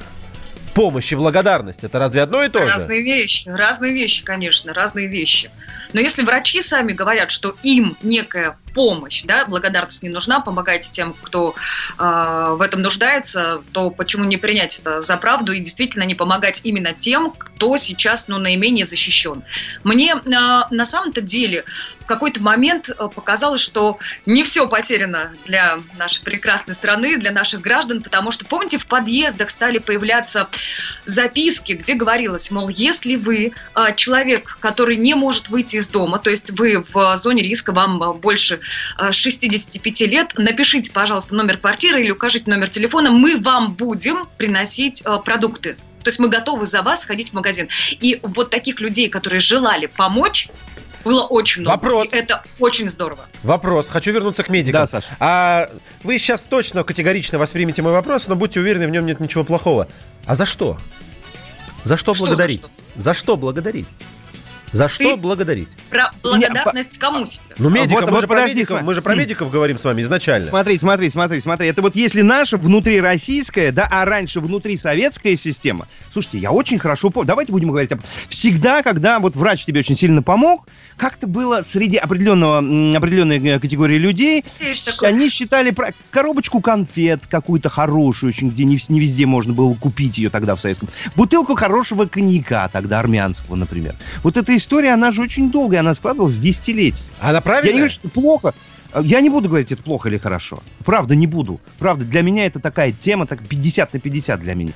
Помощь и благодарность это разве одно и то же? Разные вещи, разные вещи, конечно, разные вещи. Но если врачи сами говорят, что им некая помощь, да, благодарность не нужна, помогайте тем, кто э, в этом нуждается, то почему не принять это за правду и действительно не помогать именно тем, кто сейчас, ну, наименее защищен. Мне э, на самом-то деле какой-то момент э, показалось, что не все потеряно для нашей прекрасной страны, для наших граждан, потому что, помните, в подъездах стали появляться записки, где говорилось, мол, если вы э, человек, который не может выйти из дома, то есть вы в зоне риска, вам больше 65 лет, напишите, пожалуйста, номер квартиры или укажите номер телефона, мы вам будем приносить э, продукты. То есть мы готовы за вас ходить в магазин. И вот таких людей, которые желали помочь, было очень много. Вопрос. И это очень здорово. Вопрос. Хочу вернуться к медикам. Да, Саша. А вы сейчас точно категорично воспримете мой вопрос, но будьте уверены, в нем нет ничего плохого. А за что? За что, что благодарить? За что? за что благодарить? За что Ты благодарить? Про благодарность Не, кому сейчас? Ну, медикам, вот, мы, вот, же про медиков, мы же про медиков говорим с вами изначально. Смотри, смотри, смотри, смотри. Это вот если наша внутри российская, да, а раньше внутри советская система. Слушайте, я очень хорошо помню. Давайте будем говорить об... Всегда, когда вот врач тебе очень сильно помог, как-то было среди определенного, определенной э, категории людей, они считали про коробочку конфет какую-то хорошую, очень, где не, не везде можно было купить ее тогда в советском. Бутылку хорошего коньяка тогда, армянского, например. Вот эта история, она же очень долгая, она складывалась десятилетий. Она правильная? Я не говорю, что плохо. Я не буду говорить, это плохо или хорошо. Правда, не буду. Правда, для меня это такая тема, так 50 на 50 для меня.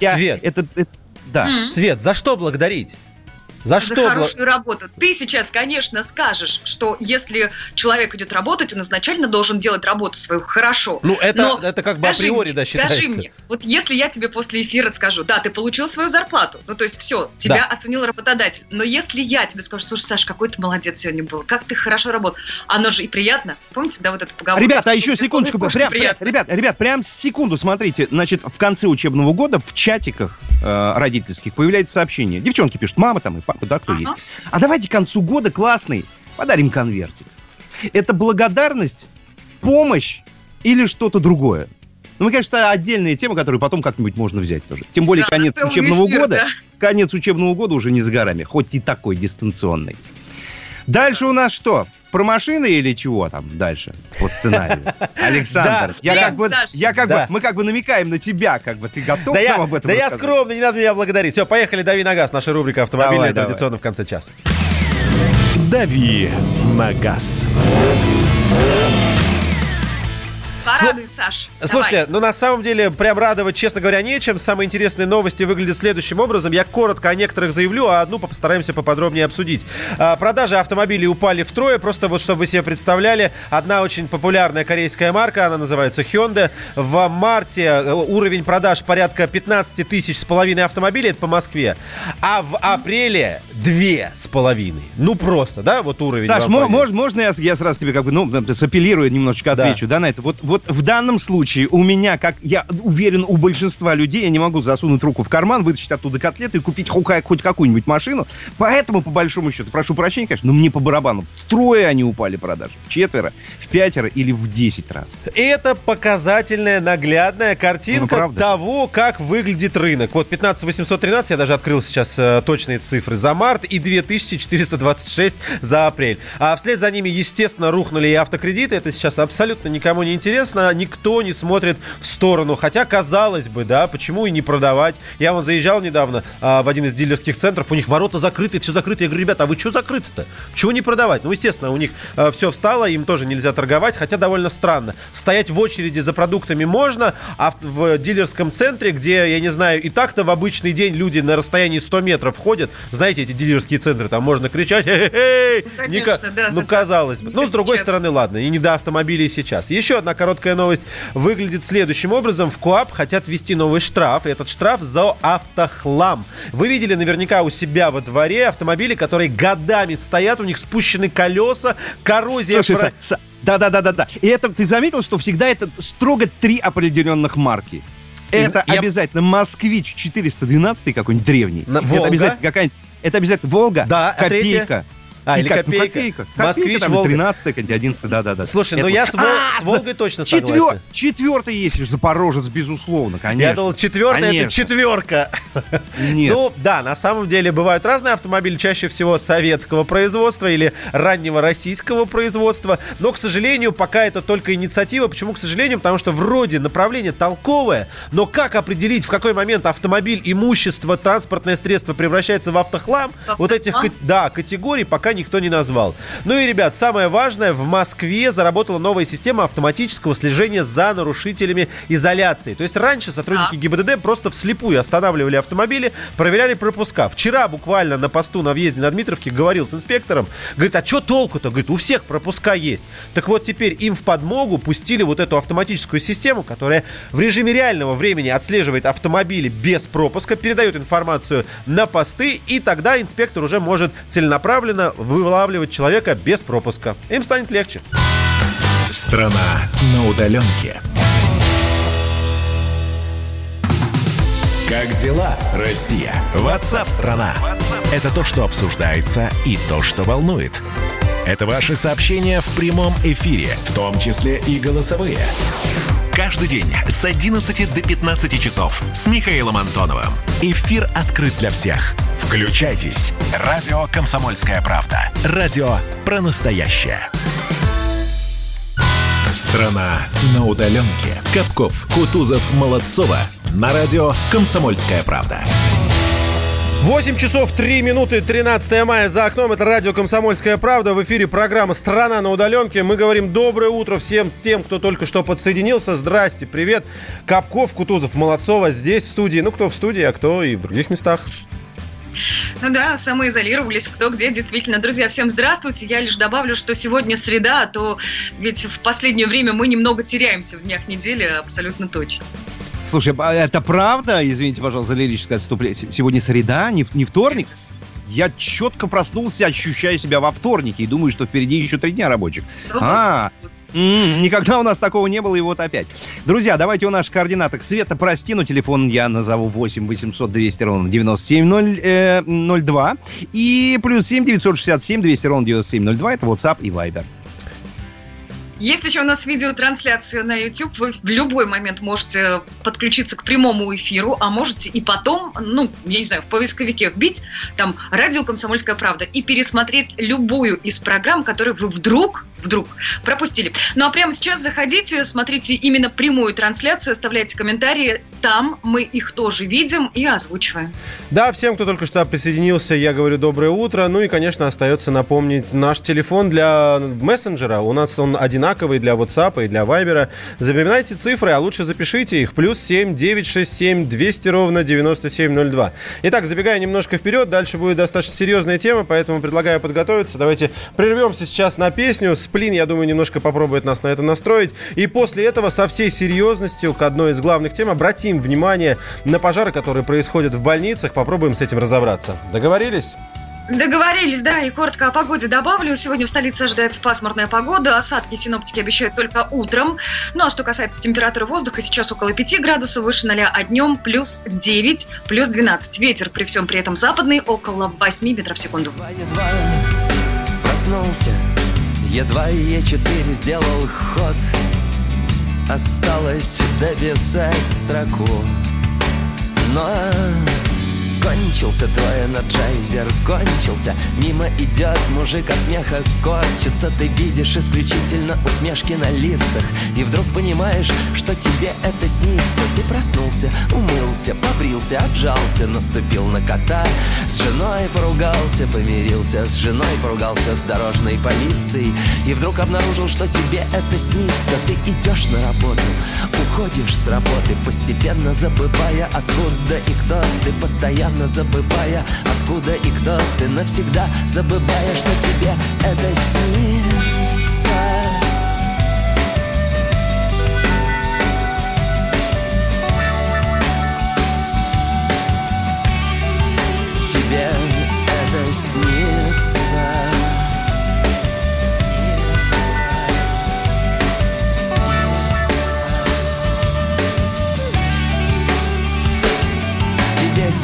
Я, Свет. Это, это, да. Свет, за что благодарить? За что? За хорошую работу. Ты сейчас, конечно, скажешь, что если человек идет работать, он изначально должен делать работу свою хорошо. Ну, это, Но это как бы скажи априори, мне, да, считается. Скажи мне, вот если я тебе после эфира скажу, да, ты получил свою зарплату, ну, то есть все, тебя Да. оценил работодатель, но если я тебе скажу, слушай, Саш, какой ты молодец сегодня был, как ты хорошо работал, оно же и приятно. Помните, да, вот это поговорка? Ребята, а еще секундочку. Прям, приятно. ребят, ребят, прям секунду, смотрите. Значит, в конце учебного года в чатиках э, родительских появляется сообщение. Девчонки пишут, мама там и папа, да, кто Ага. есть. А давайте к концу года классный подарим конвертик. Это благодарность, помощь или что-то другое? Ну, кажется, это отдельная тема, которую потом как-нибудь можно взять тоже. Тем более Да, конец учебного эфир, года. да. Конец учебного года уже не за горами, хоть и такой дистанционный. Дальше у нас что? Про машины или чего там дальше по сценарию? Александр, я как бы, я как бы, мы как бы намекаем на тебя, как бы ты готов Да нам об этом да я скромный, не надо меня благодарить. Все, поехали, дави на газ. Наша рубрика автомобильная традиционно в конце часа. «Дави на газ». Порадуй, Саш. Слушайте, ну на самом деле прям радовать, честно говоря, нечем. Самые интересные новости выглядят следующим образом. Я коротко о некоторых заявлю, а одну постараемся поподробнее обсудить. А, Продажи автомобилей упали втрое, просто вот чтобы вы себе представляли. Одна очень популярная корейская марка, она называется Hyundai. В марте э, уровень продаж порядка 15 тысяч с половиной автомобилей, это по Москве. А в апреле две с половиной. Ну просто, да, вот уровень. Саш, мож- можно я, я сразу тебе как бы, ну, сапеллирую немножечко Да. отвечу, да, на это? Вот, вот в данном случае у меня, как я уверен, у большинства людей, я не могу засунуть руку в карман, вытащить оттуда котлеты и купить хоть какую-нибудь машину. Поэтому, по большому счету, прошу прощения, конечно, но мне по барабану. Втрое они упали продажи. В четверо, в пятеро или в десять раз. Это показательная, наглядная Ну, картинка правда. того, как выглядит рынок. Вот 15 813, я даже открыл сейчас э, точные цифры за март, и 2426 за апрель. А вслед за ними, естественно, рухнули и автокредиты. Это сейчас абсолютно никому не интересно. Никто не смотрит в сторону. Хотя, казалось бы, да, почему и не продавать. Я вон заезжал недавно а, в один из дилерских центров, у них ворота закрыты, все закрыто. Я говорю, ребята, а вы что закрыты-то? Чего не продавать? Ну, естественно, у них все встало, им тоже нельзя торговать, хотя довольно странно. Стоять в очереди за продуктами можно, а в, в дилерском центре, где, я не знаю, и так-то в обычный день люди на расстоянии 100 метров ходят, знаете, эти дилерские центры, там можно кричать! Ну, Не конечно, ка- да, ну, да, да. казалось бы. Ну, с другой стороны, ладно, и не до автомобилей сейчас. Еще одна короткая новость выглядит следующим образом. В КОАП хотят ввести новый штраф, и этот штраф за автохлам. Вы видели наверняка у себя во дворе автомобили, которые годами стоят, у них спущены колеса, коррозия... Слушай, про- Са- Са- да-да-да-да-да. И это, ты заметил, что всегда это строго три определенных марки? Это Я- обязательно Москвич 412 какой-нибудь древний. На- Это Волга? обязательно какая-нибудь... Это обязательно Волга, Да, а третья? Копейка. А, или как- ну, копейка. копейка. Москвич, Копейка, там, Волга. 13 какая-нибудь, 11 да-да-да. Слушай, ну Это я вот. с, Вол- А, с Волгой точно четвер- согласен. Четвертый есть, Запорожец, безусловно, конечно. Я думал, четвертая это четверка. Нет. Ну, да, на самом деле бывают разные автомобили, чаще всего советского производства или раннего российского производства. Но, к сожалению, пока это только инициатива. Почему, к сожалению? Потому что вроде направление толковое, но как определить, в какой момент автомобиль, имущество, транспортное средство превращается в автохлам, В вот этих, автохлам? да, категорий пока никто не назвал. Ну и, ребят, самое важное, в Москве заработала новая система автоматического слежения за нарушителями изоляции. То есть раньше сотрудники ГИБДД просто вслепую останавливали автомобили, проверяли пропуска. Вчера буквально на посту на въезде на Дмитровке говорил с инспектором, говорит, а что толку-то? Говорит, у всех пропуска есть. Так вот теперь им в подмогу пустили вот эту автоматическую систему, которая в режиме реального времени отслеживает автомобили без пропуска, передает информацию на посты, и тогда инспектор уже может целенаправленно вылавливать человека без пропуска. Им станет легче. Страна на удаленке. Как дела, Россия? Ватсап-страна! Это то, что обсуждается и то, что волнует. Это ваши сообщения в прямом эфире, в том числе и голосовые. Каждый день с 11 до 15 часов с Михаилом Антоновым. Эфир открыт для всех. Включайтесь. Радио «Комсомольская правда». Радио про настоящее. Страна на удаленке. Капков, Кутузов, Молодцова. На радио «Комсомольская правда». 8 часов 3 минуты 13 мая за окном. Это радио «Комсомольская правда». В эфире программа «Страна на удаленке». Мы говорим доброе утро всем тем, кто только что подсоединился. Здрасте, привет. Капков, Кутузов, Молодцова здесь в студии. Ну, кто в студии, а кто и в других местах. Ну да, самоизолировались кто где. Действительно, друзья, всем здравствуйте. Я лишь добавлю, что сегодня среда, а то ведь в последнее время мы немного теряемся в днях недели, абсолютно точно. Слушай, а это правда? Извините, пожалуйста, за лирическое отступление. Сегодня среда, не, не вторник? Я четко проснулся, ощущаю себя во вторнике и думаю, что впереди еще три дня рабочих. А, М-м, никогда у нас такого не было, и вот опять. Друзья, давайте у наших координаток. Света, прости, но телефон я назову 8 800 200 ровно 9702. Э, и плюс 7 967 200 ровно 9702. Это WhatsApp и Viber. Есть еще у нас видеотрансляция на YouTube. Вы в любой момент можете подключиться к прямому эфиру, а можете и потом, ну, я не знаю, в поисковике вбить там «Радио Комсомольская правда» и пересмотреть любую из программ, которые вы вдруг вдруг пропустили. Ну а прямо сейчас заходите, смотрите именно прямую трансляцию, оставляйте комментарии. Там мы их тоже видим и озвучиваем. Да, всем, кто только что присоединился, я говорю доброе утро. Ну и, конечно, остается напомнить наш телефон для мессенджера. У нас он одинаковый для WhatsApp и для Viber. Запоминайте цифры, а лучше запишите их. Плюс 7 967 200 ровно 9702. Итак, забегая немножко вперед, дальше будет достаточно серьезная тема, поэтому предлагаю подготовиться. Давайте прервемся сейчас на песню Сплин, я думаю, немножко попробует нас на это настроить. И после этого со всей серьезностью к одной из главных тем обратим внимание на пожары, которые происходят в больницах. Попробуем с этим разобраться. Договорились? Договорились, да, и коротко о погоде добавлю. Сегодня в столице ожидается пасмурная погода, осадки синоптики обещают только утром. Ну а что касается температуры воздуха, сейчас около 5 градусов, выше 0, а днем плюс 9, плюс 12. Ветер при всем при этом западный, около 8 метров в секунду. Едва проснулся Едва Е4 сделал ход Осталось дописать строку Но Кончился твой энерджайзер, кончился. Мимо идет мужик от смеха корчится. Ты видишь исключительно усмешки на лицах. И вдруг понимаешь, что тебе это снится. Ты проснулся, умылся, побрился, отжался. Наступил на кота, с женой поругался Помирился. С женой, поругался с дорожной полицией. И вдруг обнаружил, что тебе это снится. Ты идешь на работу, уходишь с работы Постепенно забывая, откуда и кто ты. Постоянно постоянно забывая, откуда и кто ты навсегда, забывая, что тебе это снится. Тебе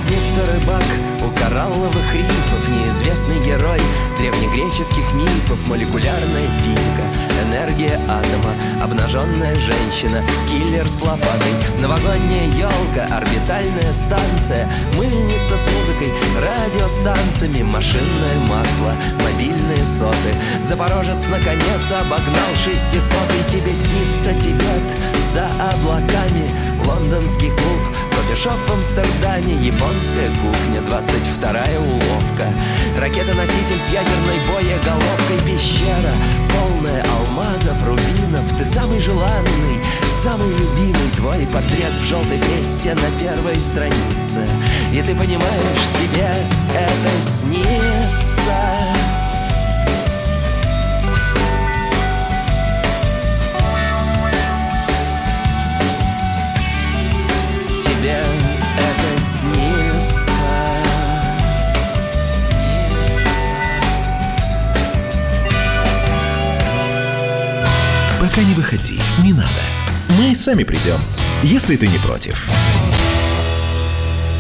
снится рыбак у коралловых рифов Неизвестный герой древнегреческих мифов Молекулярная физика, энергия атома Обнаженная женщина, киллер с лопатой Новогодняя елка, орбитальная станция Мыльница с музыкой, радиостанциями Машинное масло, мобильные соты. Запорожец наконец обогнал шестисотый Тебе снится Тибет за облаками. Лондонский клуб Кофешоп в Амстердаме, японская кухня, 22-я уловка. Ракета-носитель с ядерной боеголовкой, пещера, полная алмазов, рубинов. Ты самый желанный, самый любимый твой портрет в желтой прессе на первой странице. И ты понимаешь, тебе это снится. Пока не выходи, не надо. Мы сами придем, если ты не против.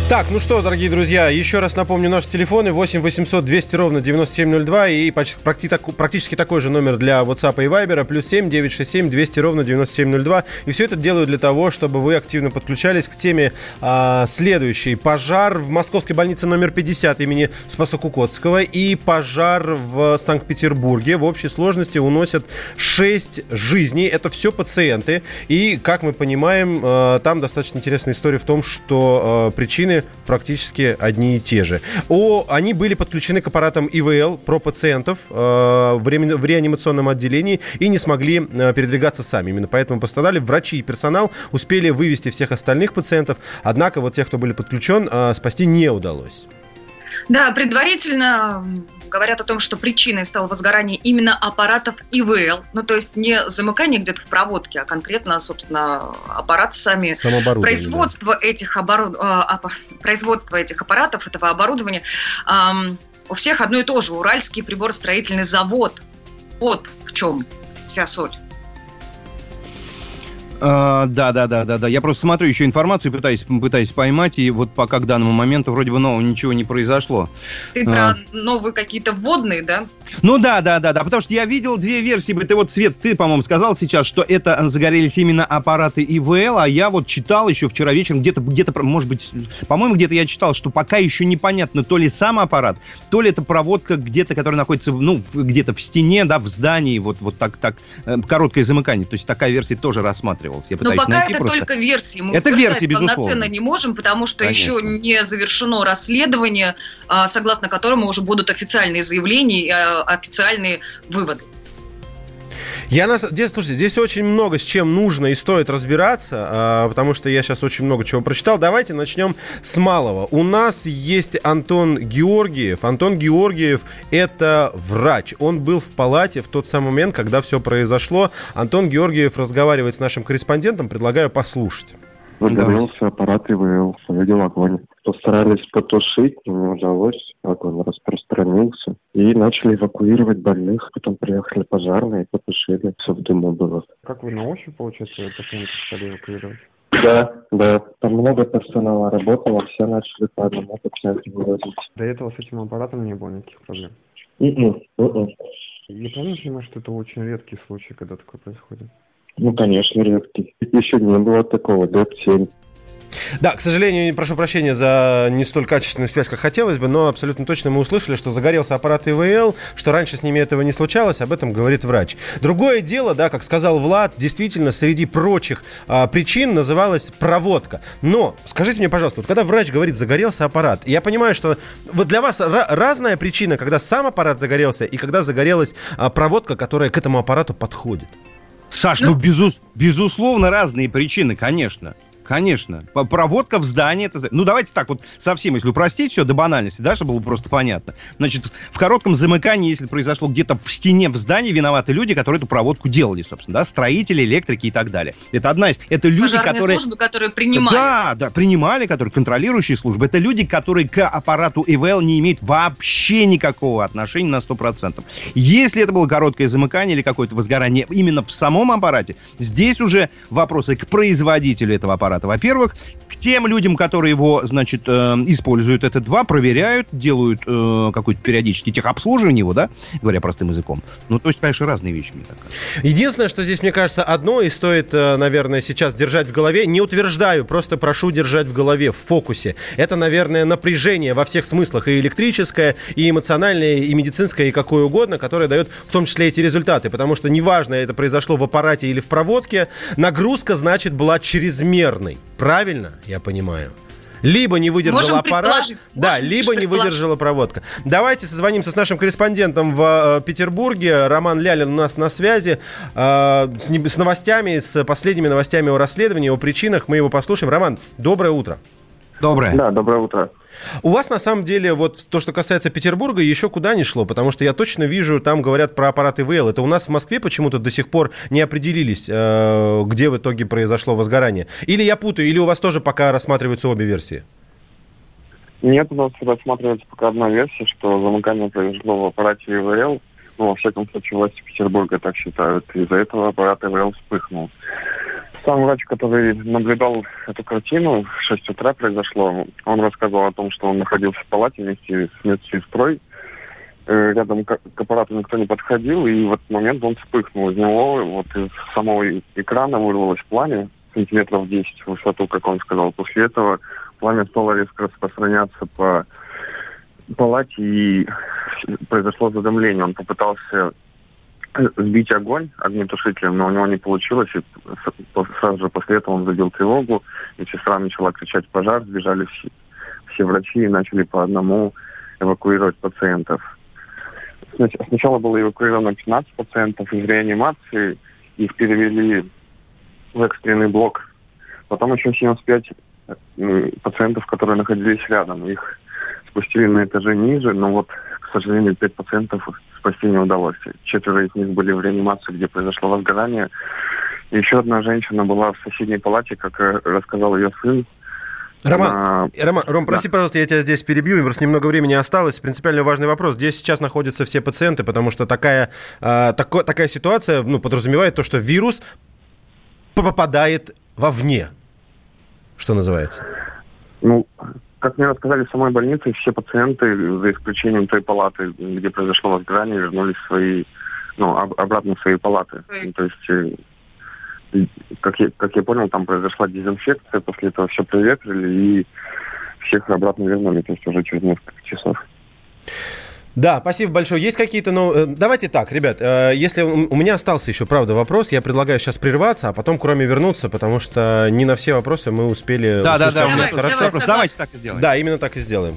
Так, ну что, дорогие друзья, еще раз напомню наши телефоны 8 800 200 ровно 9702 и практически такой же номер для WhatsApp и Viber, плюс 7 967 200 ровно 9702. И все это делаю для того, чтобы вы активно подключались к теме а, следующей. Пожар в московской больнице номер 50 имени Спаса Кукотского и пожар в Санкт-Петербурге. В общей сложности уносят 6 жизней. Это все пациенты. И, как мы понимаем, а, там достаточно интересная история в том, что а, причины практически одни и те же. О, они были подключены к аппаратам ИВЛ про пациентов э, в, в реанимационном отделении и не смогли э, передвигаться сами. Именно поэтому пострадали врачи и персонал, успели вывести всех остальных пациентов, однако вот тех, кто были подключен, э, спасти не удалось. Да, предварительно говорят о том, что причиной стало возгорание именно аппаратов ИВЛ. Ну, то есть не замыкание где-то в проводке, а конкретно, собственно, аппарат сами. Производство, да. этих оборуд... А, производство этих аппаратов, этого оборудования у всех одно и то же. Уральский приборостроительный завод. Вот в чем вся соль. А, да, да, да, да, да. Я просто смотрю еще информацию, пытаюсь, пытаюсь поймать, и вот пока к данному моменту вроде бы нового ничего не произошло. Ты а. про новые какие-то вводные, да? Ну да, да, да, да, потому что я видел две версии. Ты вот, Свет, ты, по-моему, сказал сейчас, что это загорелись именно аппараты ИВЛ, а я вот читал еще вчера вечером, где-то, где-то, может быть, по-моему, где-то я читал, что пока еще непонятно, то ли сам аппарат, то ли это проводка где-то, которая находится, ну, где-то в стене, да, в здании, вот, вот так, так, э, короткое замыкание. То есть такая версия тоже рассматривалась. Я Но пока найти это просто. только версии. Мы это версии, безусловно. полноценно не можем, потому что Конечно. еще не завершено расследование, а, согласно которому уже будут официальные заявления а, официальные выводы. Я нас, здесь, слушайте, здесь очень много с чем нужно и стоит разбираться, а, потому что я сейчас очень много чего прочитал. Давайте начнем с малого. У нас есть Антон Георгиев. Антон Георгиев – это врач. Он был в палате в тот самый момент, когда все произошло. Антон Георгиев разговаривает с нашим корреспондентом. Предлагаю послушать. Загорелся аппарат ИВЛ, увидел огонь. Постарались потушить, но не удалось, огонь распространился. И начали эвакуировать больных, потом приехали пожарные и потушили, все в дыму было. Как вы на ощупь, получается, пациентов стали эвакуировать? Да, да. Там много персонала работало, все начали по одному пациенту вывозить. До этого с этим аппаратом не было никаких проблем? Mm-mm. Mm-mm. Правильно понимаю, что это очень редкий случай, когда такое происходит? Ну, конечно, редкий. Еще не было такого, лет семь. Да, к сожалению, прошу прощения за не столь качественную связь, как хотелось бы, но абсолютно точно мы услышали, что загорелся аппарат ИВЛ, что раньше с ними этого не случалось, об этом говорит врач. Другое дело, да, как сказал Влад, действительно, среди прочих а, причин называлась проводка. Но, скажите мне, пожалуйста, вот когда врач говорит «загорелся аппарат», я понимаю, что вот для вас разная причина, когда сам аппарат загорелся и когда загорелась а, проводка, которая к этому аппарату подходит. Саш, ну, ну безус, безусловно, разные причины, конечно. Конечно. Проводка в здании. Это... Ну, давайте так вот совсем, если упростить все до банальности, да, чтобы было просто понятно. Значит, в коротком замыкании, если произошло где-то в стене в здании, виноваты люди, которые эту проводку делали, собственно, да, строители, электрики и так далее. Это одна из... Это люди, Пожарные которые... службы, которые принимали. Да, да, принимали, которые контролирующие службы. Это люди, которые к аппарату ИВЛ не имеют вообще никакого отношения на 100%. Если это было короткое замыкание или какое-то возгорание именно в самом аппарате, здесь уже вопросы к производителю этого аппарата аппарата. Во-первых, к тем людям, которые его, значит, э, используют, это два, проверяют, делают э, какое-то периодически техобслуживание его, да, говоря простым языком. Ну, то есть, конечно, разные вещи, мне так кажется. Единственное, что здесь, мне кажется, одно и стоит, э, наверное, сейчас держать в голове, не утверждаю, просто прошу держать в голове, в фокусе. Это, наверное, напряжение во всех смыслах, и электрическое, и эмоциональное, и медицинское, и какое угодно, которое дает в том числе эти результаты. Потому что неважно, это произошло в аппарате или в проводке, нагрузка, значит, была чрезмерной полный. Правильно, я понимаю? Либо не выдержал Можем аппарат, да, либо не выдержала проводка. Давайте созвонимся с нашим корреспондентом в э, Петербурге. Роман Лялин у нас на связи э, с, с новостями, с последними новостями о расследовании, о причинах. Мы его послушаем. Роман, доброе утро. Доброе. Да, доброе утро. У вас на самом деле вот то, что касается Петербурга, еще куда не шло, потому что я точно вижу, там говорят про аппараты ИВЛ. Это у нас в Москве почему-то до сих пор не определились, э, где в итоге произошло возгорание. Или я путаю, или у вас тоже пока рассматриваются обе версии? Нет, у нас рассматривается пока одна версия, что замыкание произошло в аппарате ИВЛ. Ну, во всяком случае, власти Петербурга так считают. Из-за этого аппарат ИВЛ вспыхнул. Сам врач, который наблюдал эту картину, в 6 утра произошло, он рассказывал о том, что он находился в палате вместе с медсестрой. Э, рядом к аппарату никто не подходил, и в этот момент он вспыхнул. Из него вот из самого экрана вырвалось пламя сантиметров 10 в высоту, как он сказал. После этого пламя стало резко распространяться по палате, и произошло задымление. Он попытался сбить огонь огнетушителем, но у него не получилось. И сразу же после этого он забил тревогу, и сестра начала кричать «пожар», сбежали все, все врачи и начали по одному эвакуировать пациентов. Сначала было эвакуировано 15 пациентов из реанимации, их перевели в экстренный блок. Потом еще 75 пациентов, которые находились рядом. Их спустили на этаже ниже, но вот, к сожалению, пять пациентов спасти не удалось. Четверо из них были в реанимации, где произошло возгорание. Еще одна женщина была в соседней палате, как э, рассказал ее сын. Роман, Она- Роман, Ром, прости, пожалуйста, я тебя здесь перебью, просто немного времени осталось. Принципиально важный вопрос. Где сейчас находятся все пациенты? Потому что такая, а, тако- такая ситуация ну, подразумевает то, что вирус попадает вовне, что называется. Ну, как мне рассказали в самой больнице, все пациенты, за исключением той палаты, где произошло возгорание, вернулись в свои, ну, об- обратно в свои палаты. Ну, То есть, э, как я, как я понял, там произошла дезинфекция, после этого все проветрили и всех обратно вернули, то есть уже через несколько часов. Да, спасибо большое. Есть какие-то, ну, э, давайте так, ребят, э, если у меня остался еще, правда, вопрос, я предлагаю сейчас прерваться, а потом кроме вернуться, потому что не на все вопросы мы успели Да, да, да, давай, Хорошо? давай. Давайте так и сделаем. Да, именно так и сделаем.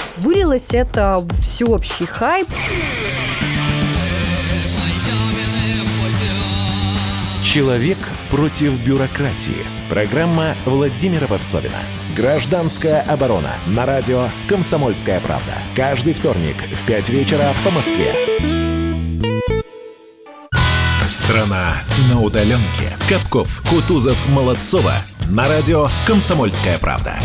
Вылилось это в всеобщий хайп. Человек против бюрократии. Программа Владимира Варсовина. Гражданская оборона. На радио «Комсомольская правда». Каждый вторник в 5 вечера по Москве. Страна на удаленке. Капков, Кутузов, Молодцова. На радио «Комсомольская правда».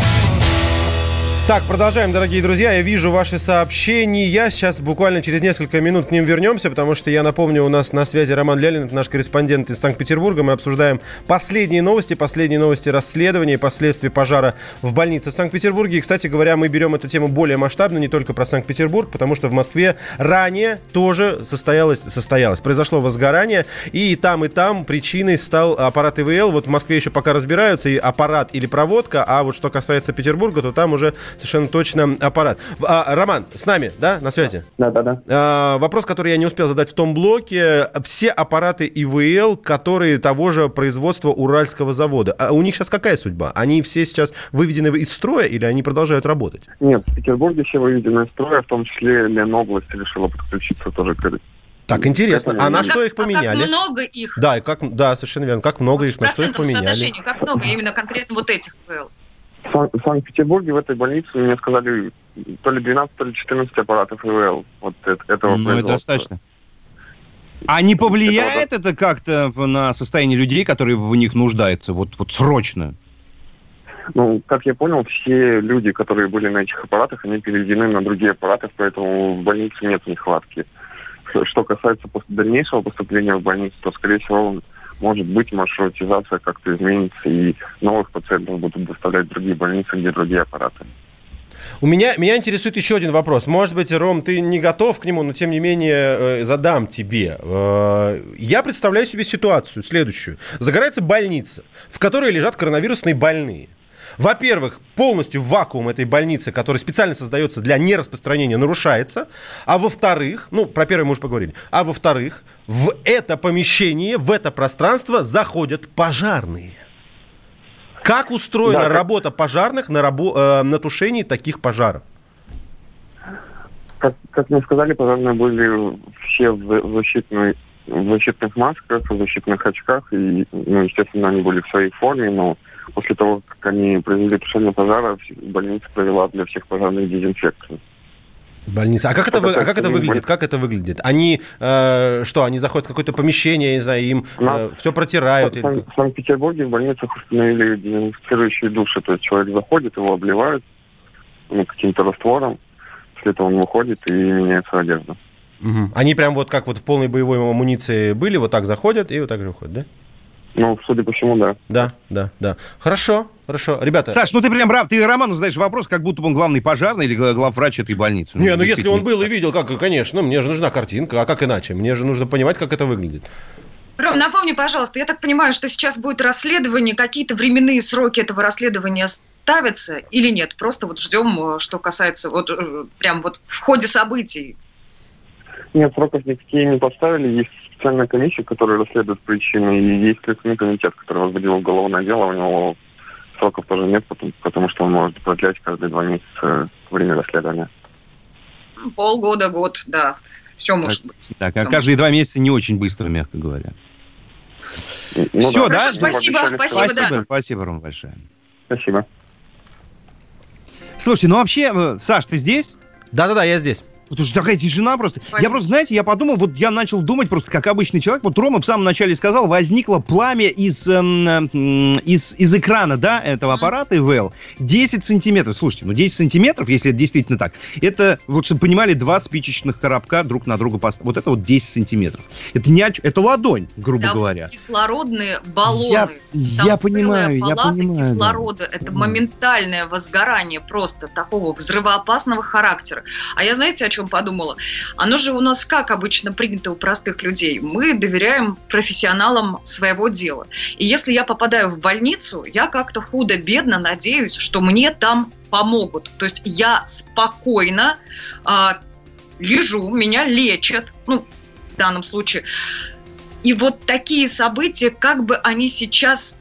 Так, продолжаем, дорогие друзья. Я вижу ваши сообщения. Сейчас буквально через несколько минут к ним вернемся, потому что я напомню, у нас на связи Роман Лялин, наш корреспондент из Санкт-Петербурга. Мы обсуждаем последние новости, последние новости расследования и последствий пожара в больнице в Санкт-Петербурге. И, кстати говоря, мы берем эту тему более масштабно, не только про Санкт-Петербург, потому что в Москве ранее тоже состоялось, состоялось, произошло возгорание, и там, и там причиной стал аппарат ИВЛ. Вот в Москве еще пока разбираются, и аппарат или проводка, а вот что касается Петербурга, то там уже совершенно точно аппарат. А, Роман, с нами, да, на связи? Да, да, да. А, вопрос, который я не успел задать в том блоке. Все аппараты ИВЛ, которые того же производства Уральского завода, а у них сейчас какая судьба? Они все сейчас выведены из строя или они продолжают работать? Нет, в Петербурге все выведены из строя, в том числе Ленобласть решила подключиться тоже к Так, интересно. А на что их поменяли? Как много их? Да, и как, да, совершенно верно. Как много их, на что их поменяли? как много именно конкретно вот этих ПЛ? В Сан- в Санкт-Петербурге в этой больнице мне сказали то ли 12, то ли 14 аппаратов ИВЛ вот э- этого Ну, это достаточно. А не повлияет это как-то в- на состояние людей, которые в них нуждаются, вот, вот срочно? Ну, как я понял, все люди, которые были на этих аппаратах, они переведены на другие аппараты, поэтому в больнице нет нехватки. Что- касается дальнейшего поступления в больницу, то, скорее всего, может быть, маршрутизация как-то изменится, и новых пациентов будут доставлять в другие больницы, где другие аппараты. У меня, меня интересует еще один вопрос. Может быть, Ром, ты не готов к нему, но тем не менее э, задам тебе. Э, Я представляю себе ситуацию следующую. Загорается больница, в которой лежат коронавирусные больные. Во-первых, полностью вакуум этой больницы, который специально создается для нераспространения, нарушается. А во-вторых, ну, про первое мы уже поговорили. А во-вторых, в это помещение, в это пространство заходят пожарные. Как устроена Да, работа пожарных на, рабо- э, на тушении таких пожаров? Как, как мне сказали, пожарные были все в за- защитной в защитных масках, в защитных очках, и, ну, естественно, они были в своей форме, но после того, как они произвели тушение пожара, больница провела для всех пожарных дезинфекцию. Больница. А как это, вы- а как это выглядит? Как это выглядит? Они э, что? Они заходят в какое-то помещение, я не знаю, им У все протирают. В, или в Санкт-Петербурге в больницах установили дезинфицирующие души, то есть человек заходит, его обливают ну, каким-то раствором, после этого он выходит и меняется одежда. Мгм. Они прям вот как вот в полной боевой амуниции были, вот так заходят и вот так же выходят, да? Ну, судя по всему, да. Да, да, да. Хорошо, хорошо. Ребята. Саш, ну ты прям прав, ты Роману задаешь вопрос, как будто бы он главный пожарный или гла- главврач этой больницы. Не, ну если он был и видел, как, конечно, мне же нужна картинка, а как иначе? Мне же нужно понимать, как это выглядит. Ром, напомни, пожалуйста, я так понимаю, что сейчас будет расследование, какие-то временные сроки этого расследования с- поставятся или нет? Просто вот ждем, э, что касается вот э, прям вот в ходе событий. Нет, сроков никакие не поставили. Есть специальная комиссия, которая расследует причины, и есть Следственный комитет, который возбудил уголовное дело. У него сроков тоже нет, потому, потому что он может продлять каждые два месяца время расследования. Полгода, год, да. Все может быть. Так, а каждые два месяца не очень быстро, мягко говоря. Ну Все, да. да? Хорошо, спасибо, что- спасибо, да. Спасибо, спасибо, Ром, большое. Спасибо. Слушайте, ну вообще, э, Саш, ты здесь? Да-да-да, я здесь. Потому что такая тишина просто. Я Понятно. просто, знаете, я подумал, вот я начал думать просто как обычный человек. Вот Рома в самом начале сказал, возникло пламя из, эм, м, из, из экрана, да, этого аппарата ИВЛ. 10 сантиметров. Слушайте, ну 10 сантиметров, если это действительно так, это, вот чтобы понимали, два спичечных коробка друг на друга поставить. Вот это вот 10 сантиметров. Это не оч- это ладонь, грубо Там говоря. кислородные баллоны. Я, я понимаю, я понимаю. да. кислорода. Это моментальное возгорание просто такого взрывоопасного характера. А я знаете, о чем подумала? Оно же у нас как обычно принято у простых людей. Мы доверяем профессионалам своего дела. И если я попадаю в больницу, я как-то худо-бедно надеюсь, что мне там помогут. То есть я спокойно а, лежу, меня лечат, ну, в данном случае. И вот такие события, как бы они сейчас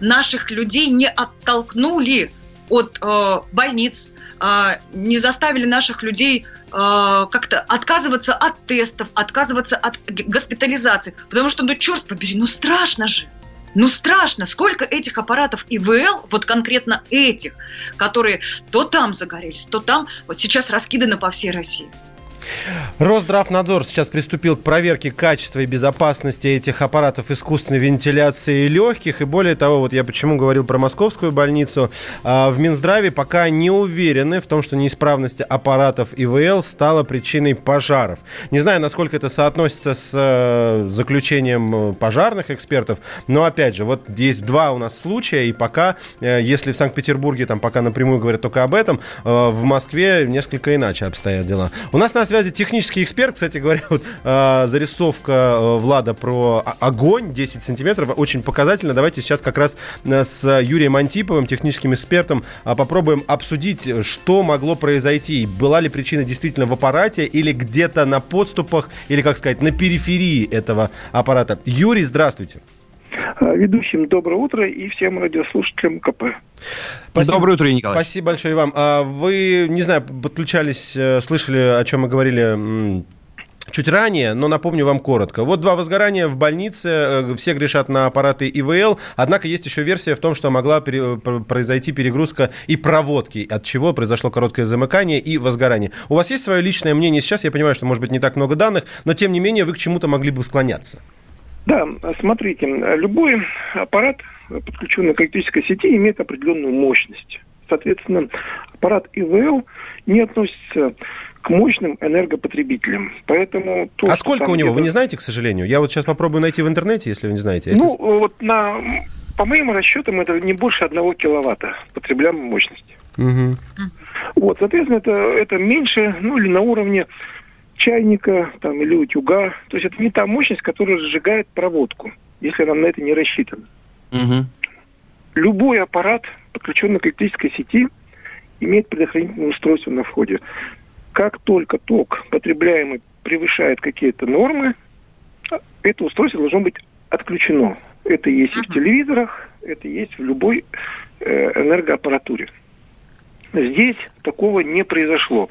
наших людей не оттолкнули от э, больниц, э, не заставили наших людей э, как-то отказываться от тестов, отказываться от госпитализации. Потому что, ну, черт побери, ну страшно же. Ну страшно, сколько этих аппаратов ИВЛ, вот конкретно этих, которые то там загорелись, то там, вот сейчас раскиданы по всей России. Росздравнадзор сейчас приступил к проверке качества и безопасности этих аппаратов искусственной вентиляции легких. И более того, вот я почему говорил про московскую больницу, а, в Минздраве пока не уверены в том, что неисправность аппаратов ИВЛ стала причиной пожаров. Не знаю, насколько это соотносится с э, заключением э, пожарных экспертов, но опять же, вот есть два у нас случая, и пока, э, если в Санкт-Петербурге там пока напрямую говорят только об этом, в Москве несколько иначе обстоят дела. У нас на связи технический эксперт, кстати говоря, вот, э, зарисовка э, Влада про огонь 10 сантиметров очень показательно. Давайте сейчас как раз э, с Юрием Антиповым, техническим экспертом, э, попробуем обсудить, что могло произойти. Была ли причина действительно в аппарате или где-то на подступах, или, как сказать, на периферии этого аппарата. Юрий, здравствуйте. А, Ведущим доброе утро и всем радиослушателям КП. Доброе утро, Николай. Спасибо большое вам. А Вы, не знаю, подключались, э, слышали, о чем мы говорили чуть ранее, но напомню вам коротко. Вот два возгорания в больнице, э, все грешат на аппараты ИВЛ, однако есть еще версия в том, что могла пере- пр- произойти перегрузка и проводки, от чего произошло короткое замыкание и возгорание. У вас есть свое личное мнение сейчас? Я понимаю, что может быть не так много данных, но тем не менее вы к чему-то могли бы склоняться. Да, смотрите, любой аппарат, подключенный к электрической сети, имеет определенную мощность. Соответственно, аппарат ИВЛ не относится к мощным энергопотребителям. Поэтому то, а сколько у него? Вы не знаете, к сожалению? Я вот сейчас попробую найти в интернете, если вы не знаете. Это Ну, вот на, по моим расчетам, это не больше одного киловатта потребляемой мощности. Мгм. Вот, соответственно, это, это меньше, ну или на уровне чайника там, или утюга. То есть это не та мощность, которая сжигает проводку, если она на это не рассчитана. Любой аппарат, подключенный к электрической сети, имеет предохранительное устройство на входе. Как только ток потребляемый превышает какие-то нормы, это устройство должно быть отключено. Это есть и в телевизорах, это есть в любой э, энергоаппаратуре. Здесь такого не произошло.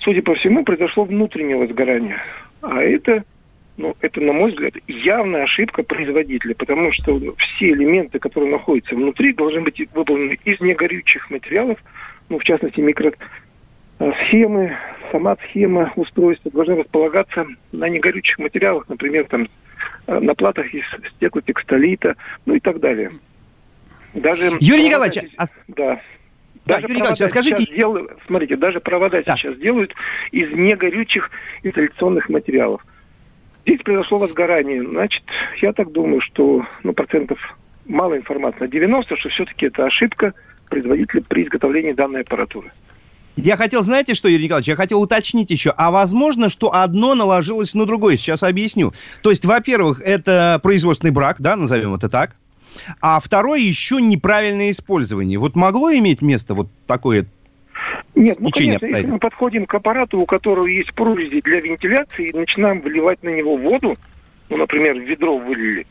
Судя по всему, произошло внутреннее возгорание. А это, ну, это, на мой взгляд, явная ошибка производителя, потому что все элементы, которые находятся внутри, должны быть выполнены из негорючих материалов, ну, в частности, микросхемы, сама схема устройства должна располагаться на негорючих материалах, например, там, э, на платах из стеклотекстолита, ну и так далее. Даже Юрий Николаевич, здесь- а- Да. Да, Даже Юрий Николаевич, провода скажите- сейчас делают- смотрите, даже провода сейчас делают из негорючих изоляционных материалов. Здесь произошло возгорание. Значит, я так думаю, что ну, процентов мало информации. На 90, что все-таки это ошибка производителя при изготовлении данной аппаратуры. Я хотел, знаете что, Юрий Николаевич, я хотел уточнить еще, а возможно, что одно наложилось на другое, сейчас объясню. То есть, во-первых, это производственный брак, да, назовем это так. А второе еще неправильное использование. Вот могло иметь место вот такое Нет, ну, конечно, если мы подходим к аппарату, у которого есть прорези для вентиляции, и начинаем выливать на него воду, ну, например, в ведро вылили,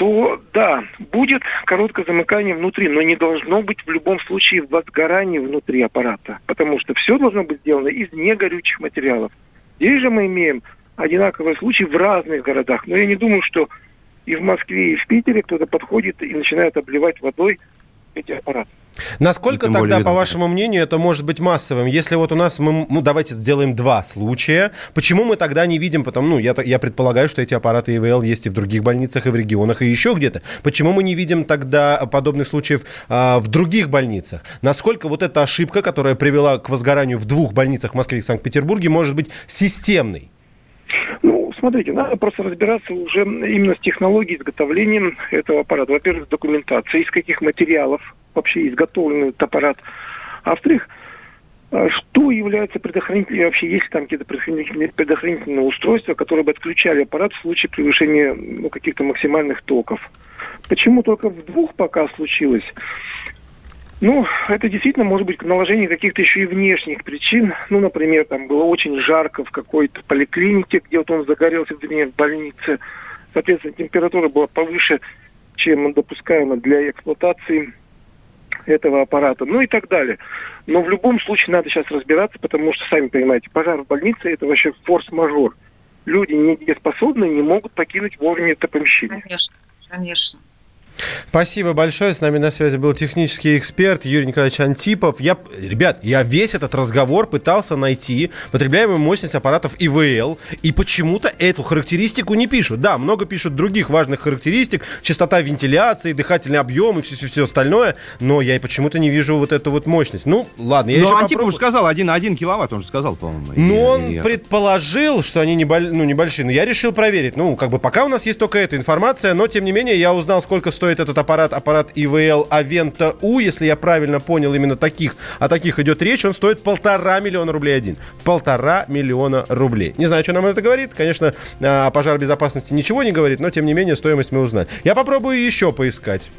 то, да, будет короткое замыкание внутри, но не должно быть в любом случае возгорания внутри аппарата, потому что все должно быть сделано из негорючих материалов. Здесь же мы имеем одинаковые случаи в разных городах, но я не думаю, что и в Москве, и в Питере кто-то подходит и начинает обливать водой эти аппараты. Насколько Тем тогда, по вашему мнению, это может быть массовым? Если вот у нас, мы, ну, давайте сделаем два случая, почему мы тогда не видим, потом, ну, я, я предполагаю, что эти аппараты ИВЛ есть и в других больницах, и в регионах, и еще где-то. Почему мы не видим тогда подобных случаев а, в других больницах? Насколько вот эта ошибка, которая привела к возгоранию в двух больницах в Москве и Санкт-Петербурге, может быть системной? Смотрите, надо просто разбираться уже именно с технологией изготовления этого аппарата. Во-первых, с документацией, из каких материалов вообще изготовлен этот аппарат. А во-вторых, а что является предохранителем, вообще есть ли там какие-то предохранительные, предохранительные устройства, которые бы отключали аппарат в случае превышения ну, каких-то максимальных токов. Почему только в двух пока случилось? Ну, это действительно может быть наложение каких-то еще и внешних причин. Ну, например, там было очень жарко в какой-то поликлинике, где вот он загорелся, вернее, в больнице. Соответственно, температура была повыше, чем допускаемо для эксплуатации этого аппарата, ну и так далее. Но в любом случае надо сейчас разбираться, потому что, сами понимаете, пожар в больнице – это вообще форс-мажор. Люди недееспособные не могут покинуть вовремя это помещение. Конечно, конечно. Спасибо большое. С нами на связи был технический эксперт Юрий Николаевич Антипов. Я, ребят, я весь этот разговор пытался найти потребляемую мощность аппаратов ИВЛ, и почему-то эту характеристику не пишут. Да, много пишут других важных характеристик, частота вентиляции, дыхательный объем и все-все остальное, но я почему-то не вижу вот эту вот мощность. Ну, ладно, я Но еще Антипов попробую. уже сказал, 1, 1 киловатт, он же сказал, по-моему. Ну, И- он и- предположил, что они неболь- ну, небольшие, но я решил проверить. Ну, как бы пока у нас есть только эта информация, но тем не менее я узнал, сколько стоит этот аппарат, аппарат ИВЛ Авента У, если я правильно понял именно таких, о таких идет речь, он стоит полтора миллиона рублей один. Полтора миллиона рублей. Не знаю, что нам это говорит, конечно, о пожаробезопасности ничего не говорит, но тем не менее стоимость мы узнали. Я попробую еще поискать.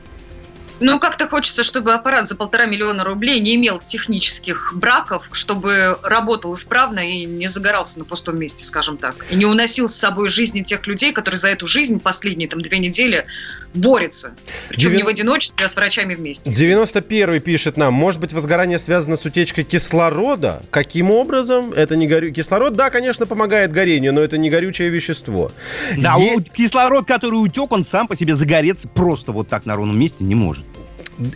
Ну, как-то хочется, чтобы аппарат за полтора миллиона рублей не имел технических браков, чтобы работал исправно и не загорался на пустом месте, скажем так. И не уносил с собой жизни тех людей, которые за эту жизнь последние там две недели борются. Причем Девян- не в одиночестве, а с врачами вместе. 91 пишет нам, может быть, возгорание связано с утечкой кислорода? Каким образом? Это не горю... Кислород, да, конечно, помогает горению, но это не горючее вещество. Да, Е- кислород, который утек, он сам по себе загореться просто вот так на ровном месте не может.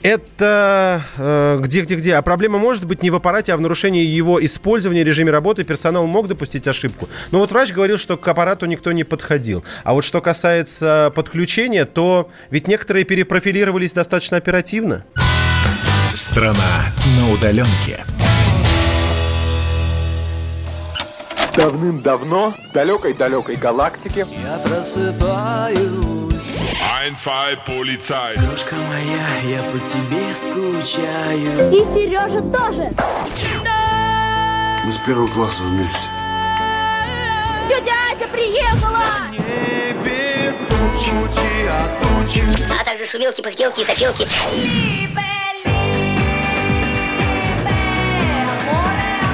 Это э, где, где, где? А проблема может быть не в аппарате, а в нарушении его использования, режиме работы. Персонал мог допустить ошибку. Но вот врач говорил, что к аппарату никто не подходил. А вот что касается подключения, то ведь некоторые перепрофилировались достаточно оперативно. Страна на удаленке. Давным-давно в далекой-далекой галактике Я просыпаюсь Ein, zwei, Polizei. Крошка моя, я по тебе скучаю И Сережа тоже. Мы с первого класса вместе. Тетя Ася приехала! А также шумелки, пыхтелки и сопелки.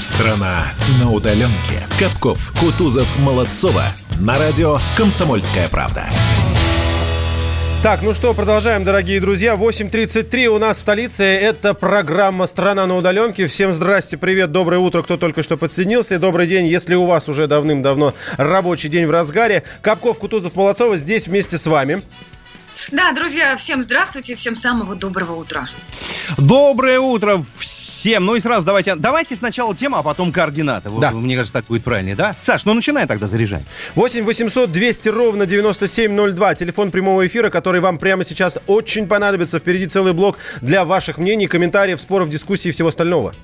Страна на удаленке. Капков, Кутузов, Молодцова. На радио «Комсомольская правда». Так, ну что, продолжаем, дорогие друзья. 8.33 у нас в столице. Это программа «Страна на удаленке». Всем здрасте, привет, доброе утро, кто только что подсоединился. Добрый день, если у вас уже давным-давно рабочий день в разгаре. Капков, Кутузов, Молодцова здесь вместе с вами. Да, друзья, всем здравствуйте, всем самого доброго утра. Доброе утро всем. Ну и сразу давайте, давайте сначала тема, а потом координаты. Да. Мне кажется, так будет правильнее, да? Саш, ну начинай тогда заряжать. 8 800 200 ровно 9702. Телефон прямого эфира, который вам прямо сейчас очень понадобится. Впереди целый блок для ваших мнений, комментариев, споров, дискуссий и всего остального.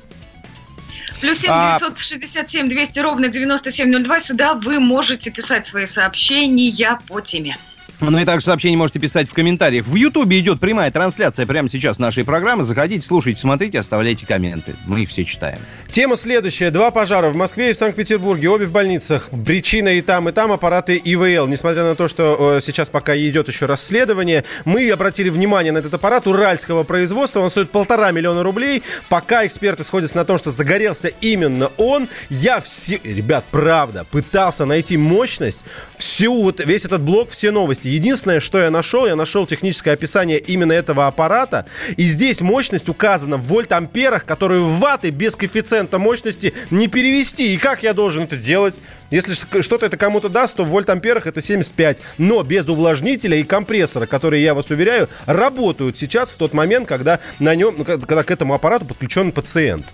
Плюс 7 А- 967 200 ровно 9702. Сюда вы можете писать свои сообщения по теме. Ну и также сообщение можете писать в комментариях. В Ютубе идет прямая трансляция прямо сейчас нашей программы. Заходите, слушайте, смотрите, оставляйте комменты. Мы их все читаем. Тема следующая. Два пожара в Москве и в Санкт-Петербурге. Обе в больницах. Причина и там, и там аппараты ИВЛ. Несмотря на то, что э, сейчас пока идет еще расследование, мы обратили внимание на этот аппарат уральского производства. Он стоит полтора миллиона рублей. Пока эксперты сходятся на том, что загорелся именно он, я все... Ребят, правда, пытался найти мощность, всю вот весь этот блок, все новости. Единственное, что я нашел, я нашел техническое описание именно этого аппарата. И здесь мощность указана в вольт-амперах, которые в ваты без коэффициента мощности не перевести. И как я должен это делать? Если что-то это кому-то даст, то в вольт-амперах это 75. Но без увлажнителя и компрессора, которые, я вас уверяю, работают сейчас в тот момент, когда, на нем, ну, когда к этому аппарату подключен пациент.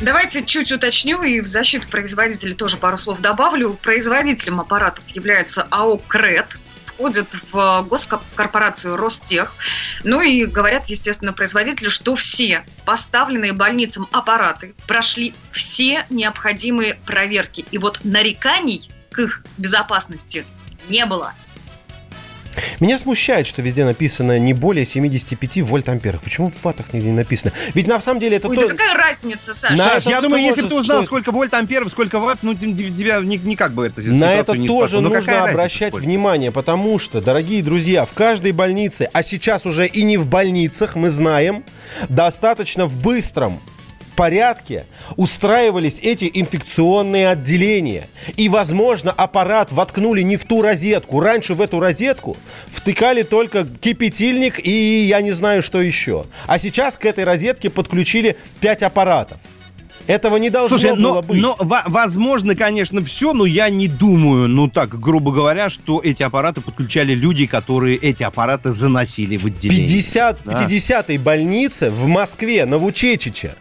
Давайте чуть уточню и в защиту производителя тоже пару слов добавлю. Производителем аппаратов является АО «Крет», входит в госкорпорацию Ростех. Ну и говорят, естественно, производители, что все поставленные больницам аппараты прошли все необходимые проверки. И вот нареканий к их безопасности не было. Меня смущает, что везде написано не более 75 вольт-амперах. Почему в ваттах нигде не написано? Ведь на самом деле это Ой, то... да какая разница, Саша? На Саш, это я думаю, если бы тоже ты узнал, стоит- сколько вольт амперов, сколько ватт, ну, тебя ни- никак бы это На это тоже. Ну, нужно разница, обращать сколько? внимание, потому что, дорогие друзья, в каждой больнице, а сейчас уже и не в больницах, мы знаем, достаточно в быстром порядке устраивались эти инфекционные отделения. И, возможно, аппарат воткнули не в ту розетку. Раньше в эту розетку втыкали только кипятильник и я не знаю, что еще. А сейчас к этой розетке подключили 5 аппаратов. Этого не должно Слушай, было но, быть. но во- возможно, конечно, все, но я не думаю, ну так, грубо говоря, что эти аппараты подключали люди, которые эти аппараты заносили в отделение. 50, Да. 50-й больнице в Москве, Новочечиче.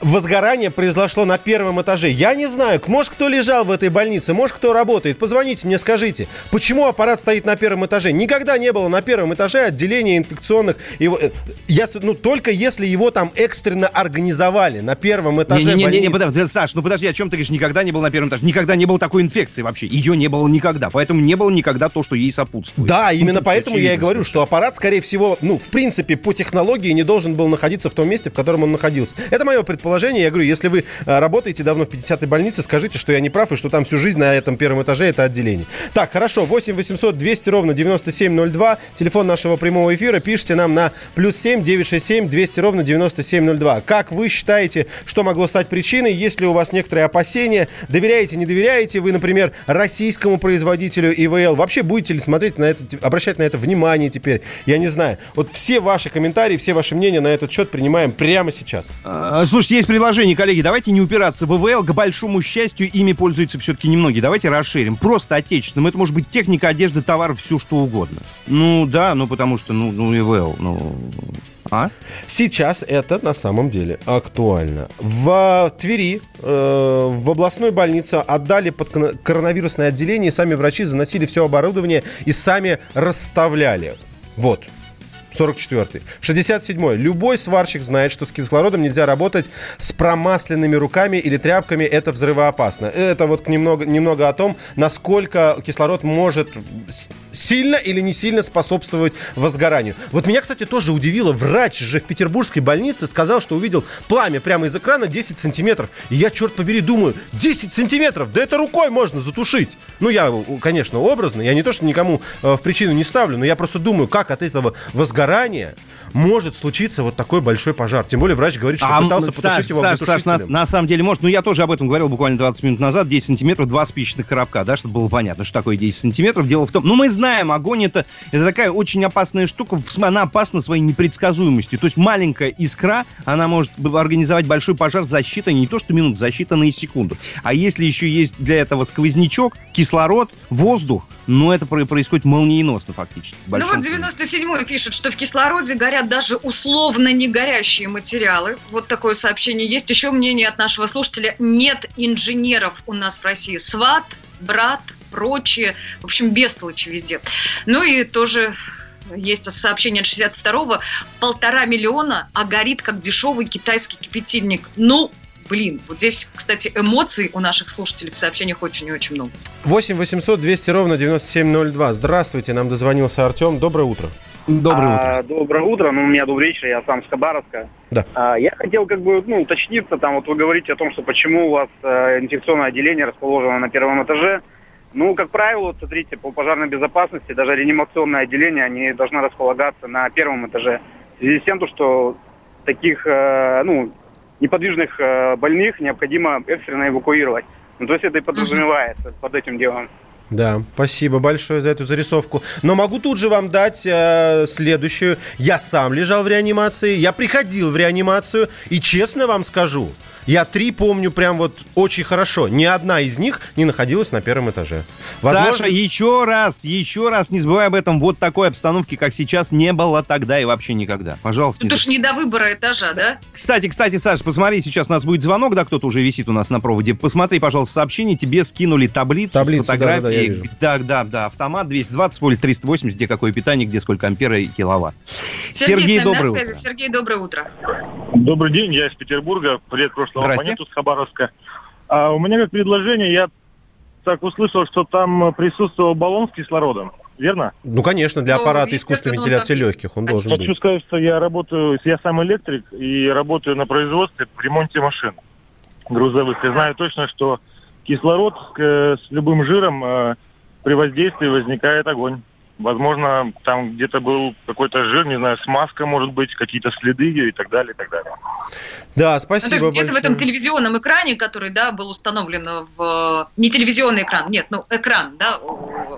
Возгорание произошло на первом этаже. Я не знаю, может, кто лежал в этой больнице, может, кто работает. Позвоните мне, скажите, почему аппарат стоит на первом этаже? Никогда не было на первом этаже отделения инфекционных. Его, э, я, ну, только если его там экстренно организовали на первом этаже Не-не-не, больницы. подожди, Саш, ну подожди, о чем ты говоришь? Никогда не был на первом этаже. Никогда не было такой инфекции вообще. Ее не было никогда. Поэтому не было никогда то, что ей сопутствует. Да, Ну, именно поэтому я и говорю, что аппарат, скорее всего, ну, в принципе, по технологии не должен был находиться в том месте, в котором он находился. Это мое предположение. Я говорю, если вы а, работаете давно в 50-й больнице, скажите, что я не прав, и что там всю жизнь на этом первом этаже это отделение. Так, хорошо, 8 800 200 ровно 9702, телефон нашего прямого эфира, пишите нам на плюс 7 967 200 ровно 9702. Как вы считаете, что могло стать причиной? Есть ли у вас некоторые опасения? Доверяете, не доверяете вы, например, российскому производителю ИВЛ? Вообще будете ли смотреть на это, обращать на это внимание теперь? Я не знаю. Вот все ваши комментарии, все ваши мнения на этот счет принимаем прямо сейчас. А, Слушайте, есть предложение, коллеги, давайте не упираться в ИВЛ. К большому счастью, ими пользуются все-таки немногие. Давайте расширим. Просто отечественным. Это может быть техника, одежда, товар, все что угодно. Ну да, ну потому что, ну, ну ИВЛ, ну... А? Сейчас это на самом деле актуально. В Твери, э, в областную больницу отдали под коронавирусное отделение, и сами врачи заносили все оборудование и сами расставляли. Вот. 44-й. 67-й. Любой сварщик знает, что с кислородом нельзя работать с промасленными руками или тряпками. Это взрывоопасно. Это вот немного, немного о том, насколько кислород может сильно или не сильно способствовать возгоранию. Вот меня, кстати, тоже удивило. Врач же в петербургской больнице сказал, что увидел пламя прямо из экрана 10 сантиметров. И я, черт побери, думаю, 10 сантиметров? Да это рукой можно затушить. Ну, я, конечно, образно. Я не то, что никому э, в причину не ставлю, но я просто думаю, как от этого возгорания может случиться вот такой большой пожар. Тем более врач говорит, что А, пытался Саш, потушить его Саш, Саш, на, на самом деле может. Ну, я тоже об этом говорил буквально 20 минут назад. 10 сантиметров, два спичечных коробка, да, чтобы было понятно, что такое 10 сантиметров. Дело в том, ну, мы знаем, огонь это, это такая очень опасная штука. Она опасна своей непредсказуемостью. То есть маленькая искра, она может организовать большой пожар за считанные, не то что минут, за считанные секунды. А если еще есть для этого сквознячок, кислород, воздух, но это про- происходит молниеносно фактически. Ну вот 97-й пишет, что в кислороде горят даже условно не горящие материалы. Вот такое сообщение есть. Еще мнение от нашего слушателя. Нет инженеров у нас в России. Сват, брат, прочие. В общем, бестолочи везде. Ну и тоже есть сообщение от 62-го. Полтора миллиона, а горит как дешевый китайский кипятильник. Ну, блин, вот здесь, кстати, эмоций у наших слушателей в сообщениях очень и очень много. 8 800 200 ровно 9702. Здравствуйте, нам дозвонился Артем. Доброе утро. Доброе А, доброе утро. Ну, у меня добрый вечер, я сам с Хабаровска. Да. А, я хотел как бы ну, уточниться, там вот вы говорите о том, что почему у вас э, инфекционное отделение расположено на первом этаже. Ну, как правило, вот смотрите, по пожарной безопасности даже реанимационное отделение, они должны располагаться на первом этаже. В связи с тем, то, что таких, э, ну, неподвижных э, больных необходимо экстренно эвакуировать. Ну, то есть это и подразумевается под этим делом. Да, спасибо большое за эту зарисовку. Но могу тут же вам дать э, следующую. Я сам лежал в реанимации, я приходил в реанимацию, и честно вам скажу, я три помню прям вот очень хорошо. Ни одна из них не находилась на первом этаже. Саша, еще раз, еще раз, не забывай об этом, вот такой обстановки, как сейчас, не было тогда и вообще никогда. Пожалуйста. не Тут уж не до выбора этажа, да? Кстати, кстати, Саш, посмотри, сейчас у нас будет звонок, да, кто-то уже висит у нас на проводе. Посмотри, пожалуйста, сообщение, тебе скинули таблицу, Таблицу, да-да-да, я вижу. Да, да, да, автомат 220, поле 380, где какое питание, где сколько ампера и киловатт. Сергей, Сергей, с нами доброе на связи. утро. Сергей, доброе утро. Добрый день, я из Петербурга, привет прошлого Здрасте. абоненту с Хабаровска. А у меня как предложение, я так услышал, что там присутствовал баллон с кислородом, верно? Ну, конечно, для Ну, аппарата искусственной естественно, вентиляции он там легких он должен Хочу быть. сказать, что я работаю, я сам электрик и работаю на производстве в ремонте машин грузовых. И знаю точно, что кислород э, с любым жиром э, при воздействии возникает огонь. Возможно, там где-то был какой-то жир, не знаю, смазка, может быть, какие-то следы ее и так далее, и так далее. Да, Ну, то спасибо есть где-то в этом телевизионном экране, который, да, был установлен в... Не телевизионный экран, нет, ну, экран, да.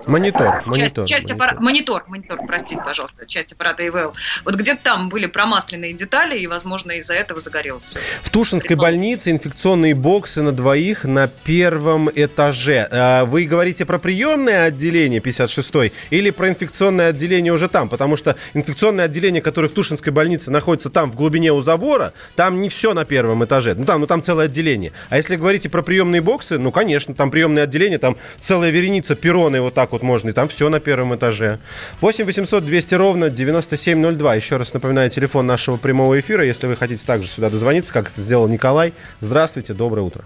Монитор, часть, монитор. часть аппара- Монитор, монитор, простите, пожалуйста, часть аппарата ИВЛ. Вот где-то там были промасленные детали, и, возможно, из-за этого загорелось все. В Тушинской больнице инфекционные боксы на двоих на первом этаже. А, Вы говорите про приемное отделение 56 или про инфекционное отделение уже там? Потому что инфекционное отделение, которое в Тушинской больнице находится там в глубине у забора, там не все на первом этаже. Ну там, ну там целое отделение. А если говорите про приемные боксы, ну конечно, там приемное отделение, там целая вереница перроны вот так вот можно, и там все на первом этаже. 8 800 200 ровно 9702. Еще раз напоминаю телефон нашего прямого эфира, если вы хотите также сюда дозвониться, как это сделал Николай. Здравствуйте, доброе утро.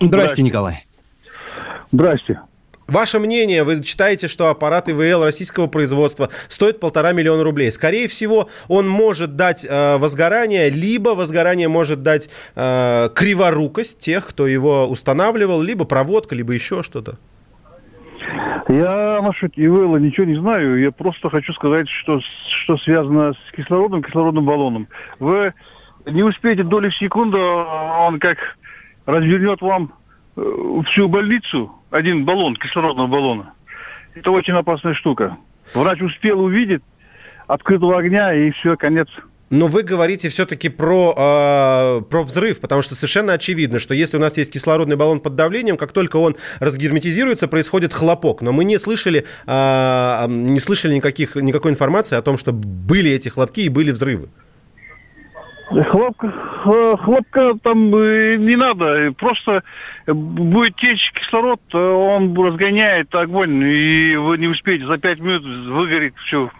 Здрасте, Николай. Здрасте. Ваше мнение, вы читаете, что аппарат ИВЛ российского производства стоит полтора миллиона рублей. Скорее всего, он может дать э, возгорание, либо возгорание может дать э, криворукость тех, кто его устанавливал, либо проводка, либо еще что-то. Я насчет ИВЛа ничего не знаю. Я просто хочу сказать, что, что связано с кислородом, кислородным баллоном. Вы не успеете доли секунды, он как развернет вам всю больницу, один баллон, кислородного баллона. Это очень опасная штука. Врач успел увидеть, открытого огня, и все, конец. Но вы говорите все-таки про, э, про взрыв, потому что совершенно очевидно, что если у нас есть кислородный баллон под давлением, как только он разгерметизируется, происходит хлопок. Но мы не слышали, э, не слышали никаких, никакой информации о том, что были эти хлопки и были взрывы. Хлопка, х- хлопка там э, не надо, просто будет течь кислород, э, он разгоняет огонь, и вы не успеете, за пять минут выгорит все.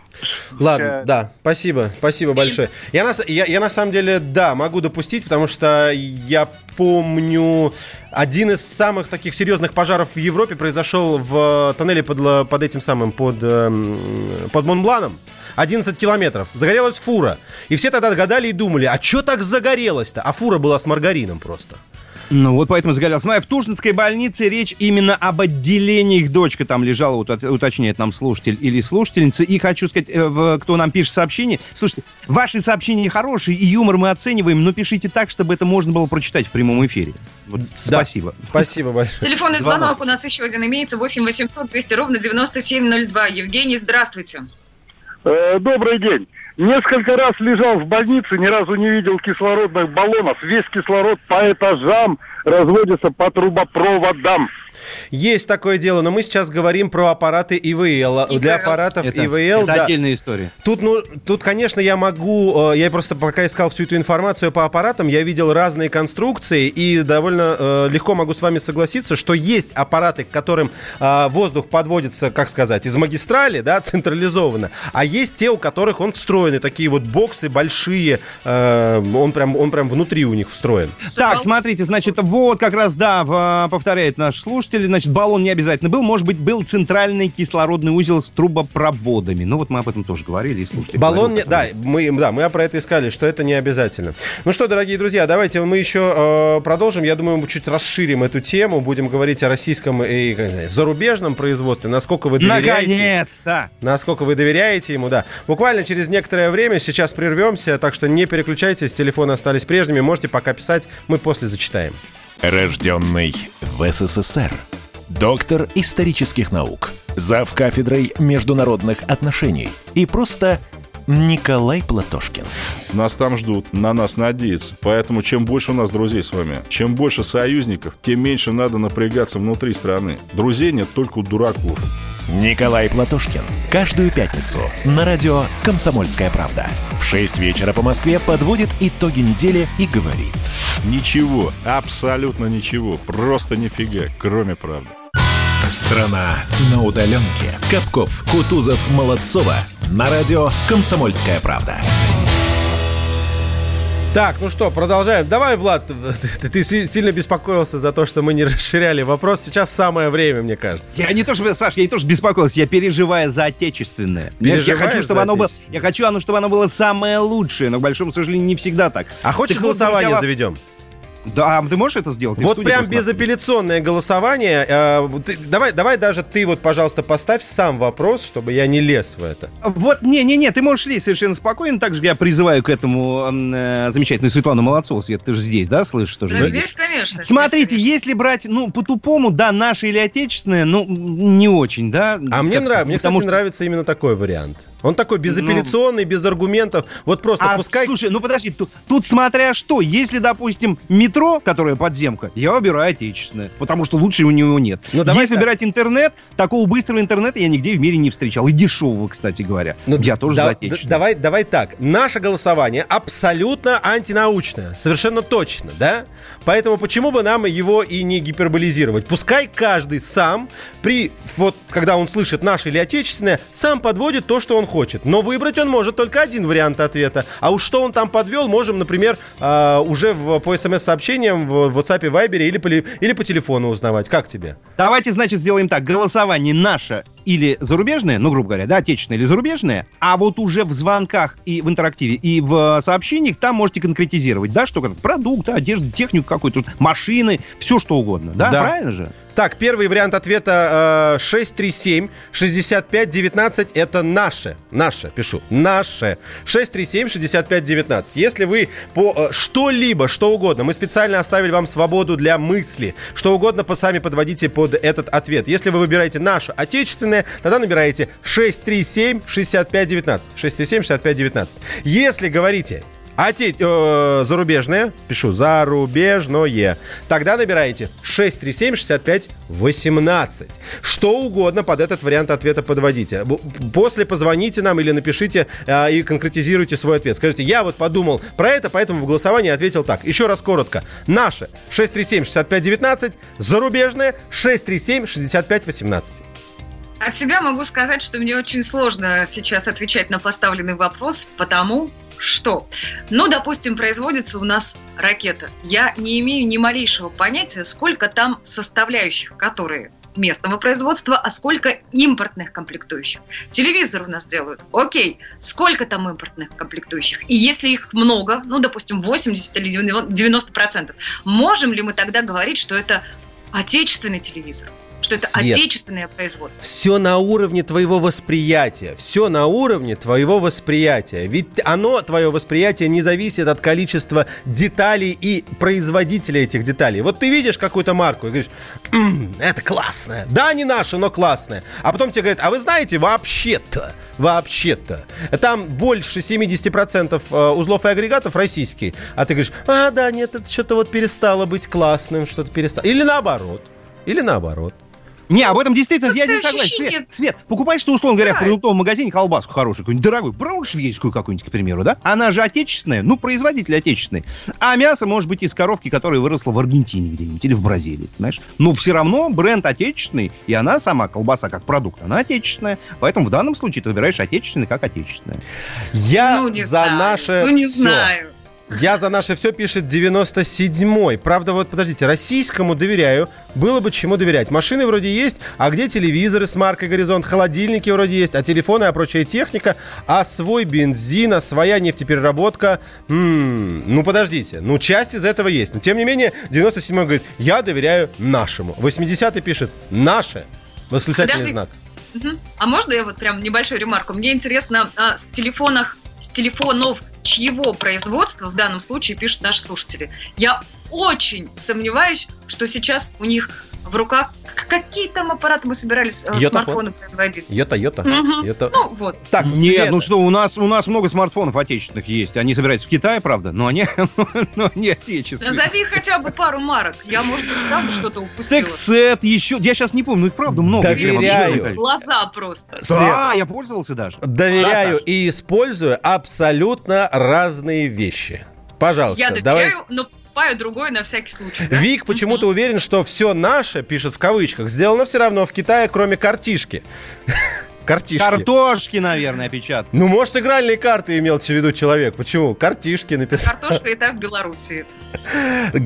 Ладно, да, спасибо, спасибо большое. Я на, я, я на самом деле, да, могу допустить, потому что я помню, один из самых таких серьезных пожаров в Европе произошел в тоннеле под, под этим самым, под, эм, под Монбланом. 11 километров. Загорелась фура. И все тогда гадали и думали, а что так загорелось-то? А фура была с маргарином просто. Ну вот поэтому загорелся. Смотри, в Тушинской больнице речь именно об отделении их дочка там лежала, вот, уточняет нам слушатель или слушательница. И хочу сказать, э, кто нам пишет сообщение. Слушайте, ваши сообщения хорошие, и юмор мы оцениваем, но пишите так, чтобы это можно было прочитать в прямом эфире. Вот, спасибо. Спасибо большое. Телефонный звонок у нас еще один имеется. 8 800 200 ровно 9702. Евгений, здравствуйте. Э, Добрый день. Несколько раз лежал в больнице, ни разу не видел кислородных баллонов. Весь кислород по этажам разводится по трубопроводам. Есть такое дело, но мы сейчас говорим про аппараты ИВЛ. Для аппаратов Это, ИВЛ, это да. отдельная история. Тут, ну, тут, конечно, я могу, э, я просто пока искал всю эту информацию по аппаратам, я видел разные конструкции и довольно э, легко могу с вами согласиться, что есть аппараты, к которым э, воздух подводится, как сказать, из магистрали, да, централизованно, а есть те, у которых он встроенный, такие вот боксы большие, э, он прям, он прям внутри у них встроен. Так, смотрите, значит, вот как раз, да, в- повторяет наш слушатель, значит, баллон не обязательно был, может быть, был центральный кислородный узел с трубопроводами. Ну, вот мы об этом тоже говорили, и слушатели Баллон, говорил, не, да, мы, да, мы про это искали, что это не обязательно. Ну что, дорогие друзья, давайте мы еще э, продолжим. Я думаю, мы чуть расширим эту тему, будем говорить о российском и сказать, зарубежном производстве, насколько вы доверяете. Наконец-то! Насколько вы доверяете ему, да. Буквально через некоторое время, сейчас прервемся, так что не переключайтесь, телефоны остались прежними, можете пока писать, мы после зачитаем. Рожденный в СССР. Доктор исторических наук. Зав кафедрой международных отношений. И просто Николай Платошкин. Нас там ждут, на нас надеются. Поэтому чем больше у нас друзей с вами, чем больше союзников, тем меньше надо напрягаться внутри страны. Друзей нет только у дураков. Николай Платошкин. Каждую пятницу на радио «Комсомольская правда». В 6 вечера по Москве подводит итоги недели и говорит. Ничего, абсолютно ничего, просто нифига, кроме правды. Страна на удаленке. Капков, Кутузов, Молодцова. На радио «Комсомольская правда». Так, ну что, продолжаем. Давай, Влад, ты, ты си- сильно беспокоился за то, что мы не расширяли вопрос. Сейчас самое время, мне кажется. Я не то чтобы, Саш, я не то чтобы беспокоился, я переживаю за отечественное. Я хочу, чтобы оно было, я хочу, оно, чтобы оно было самое лучшее, но, к большому сожалению, не всегда так. А хочешь Так вот, голосование друзья, заведем? Да, а ты можешь это сделать? Вот прям безапелляционное голосование. Э, ты- давай, давай даже ты вот, пожалуйста, поставь сам вопрос, чтобы я не лез в это. Вот, не-не-не, ты можешь лезть совершенно спокойно. Также я призываю к этому э, замечательную Светлану Молодцову. Свет, ты же здесь, да, слышишь тоже? Ну, здесь, конечно. Смотрите, если брать, ну, по-тупому, да, наше или отечественное, ну, не очень, да. А мне нравится, мне, кстати, что- нравится именно такой вариант. Он такой безапелляционный, без аргументов. Вот просто А, пускай... Слушай, ну подожди, тут, тут смотря что. Если, допустим, метро, которое подземка, я выбираю отечественное, потому что лучше у него нет. Ну, давай Если так. выбирать интернет, такого быстрого интернета я нигде в мире не встречал. И дешевого, кстати говоря. Ну, я тоже да- за отечественное. давай, давай так. Наше голосование абсолютно антинаучное. Совершенно точно, да? Поэтому почему бы нам его и не гиперболизировать? Пускай каждый сам, при, вот, когда он слышит наше или отечественное, сам подводит то, что он хочет. Но выбрать он может только один вариант ответа. А уж что он там подвел, можем, например, а, уже в- по смс-сообщениям в WhatsApp, Viber или по, ли- или по телефону узнавать. Как тебе? Давайте, значит, сделаем так. Голосование наше или зарубежное, ну, грубо говоря, да, отечественное или зарубежное, а вот уже в звонках и в интерактиве, и в э, сообщениях там можете конкретизировать, да, что как продукты, одежда, технику какую-то, машины, все что угодно, да, Да. правильно же? Так, первый вариант ответа э, 637 65 19 это наше. Наше, пишу. Наше. 637 65 19. Если вы по э, что-либо, что угодно, мы специально оставили вам свободу для мысли. Что угодно по сами подводите под этот ответ. Если вы выбираете наше отечественное, тогда набираете 637 65 19. 637 65 19. Если говорите Оте... э, зарубежное, пишу зарубежное. Тогда набираете 637-65-18. Что угодно под этот вариант ответа подводите. После позвоните нам или напишите э, и конкретизируйте свой ответ. Скажите, я вот подумал про это, поэтому в голосовании ответил так. Еще раз коротко. Наше 637-65-19, зарубежное 637-65-18. От себя могу сказать, что мне очень сложно сейчас отвечать на поставленный вопрос, потому что, ну, допустим, производится у нас ракета. Я не имею ни малейшего понятия, сколько там составляющих, которые местного производства, а сколько импортных комплектующих. Телевизор у нас делают. Окей, сколько там импортных комплектующих? И если их много, ну, допустим, 80 или 90 процентов, можем ли мы тогда говорить, что это отечественный телевизор? Что это Свет. отечественное производство. Все на уровне твоего восприятия. Все на уровне твоего восприятия. Ведь оно, твое восприятие, не зависит от количества деталей и производителя этих деталей. Вот ты видишь какую-то марку и говоришь, «М, это классная. Да, не наша, но классная. А потом тебе говорят, а вы знаете, вообще-то, вообще-то, там больше 70% э, узлов и агрегатов российские. А ты говоришь, а, да, нет, это что-то вот перестало быть классным, что-то перестало. Или наоборот. Или наоборот. Не, об этом действительно я не согласен. ощущение- Свет, Свет, покупаешь ты, условно говоря, в Нравится. продуктовом магазине колбаску хорошую, какую-нибудь дорогую, брауншвейскую какую-нибудь, к примеру, да? Она же отечественная, ну, производитель отечественный. А мясо может быть из коровки, которая выросла в Аргентине где-нибудь или в Бразилии, понимаешь? Но все равно бренд отечественный, и она сама, колбаса как продукт, она отечественная. Поэтому в данном случае ты выбираешь отечественный как отечественное. Я Ну, не за знаю. наше Ну, не всё. знаю. Я за наше все пишет 97-й. Правда, вот подождите, российскому доверяю. Было бы чему доверять. Машины вроде есть, а где телевизоры с маркой «Горизонт», холодильники вроде есть, а телефоны, а прочая техника, а свой бензин, а своя нефтепереработка. М, ну, подождите, ну, часть из этого есть. Но, тем не менее, 97-й говорит, я доверяю нашему. 80-й пишет, наше. Восклицательный Подожди. знак. Мгм. А можно я вот прям небольшую ремарку? Мне интересно, а, с телефонах, с телефонов чьего производства в данном случае пишут наши слушатели? Я очень сомневаюсь, что сейчас у них в руках какие там аппараты мы собирались э, смартфоны производить. Йота, йота. Мгм. Йота. Ну вот. Так, Нет, Света. ну что, у нас, у нас много смартфонов отечественных есть. Они собираются в Китае, правда, но они, но они отечественные. Назови хотя бы пару марок. Я, может быть, правда что-то упустила. Тексет еще, я сейчас не помню, ну их правда много. Доверяю. Глаза просто. Да, я пользовался даже. Доверяю Да, и использую абсолютно разные вещи. Пожалуйста, Я давай. доверяю, но покупаю другой на всякий случай. да? Вик почему-то уверен, что все наше, пишет в кавычках, сделано все равно в Китае, кроме картишки. Картишки. Картошки, наверное, печатают. Ну, может, игральные карты имел в виду человек. Почему? Картишки написал. Картошка и так в Беларуси.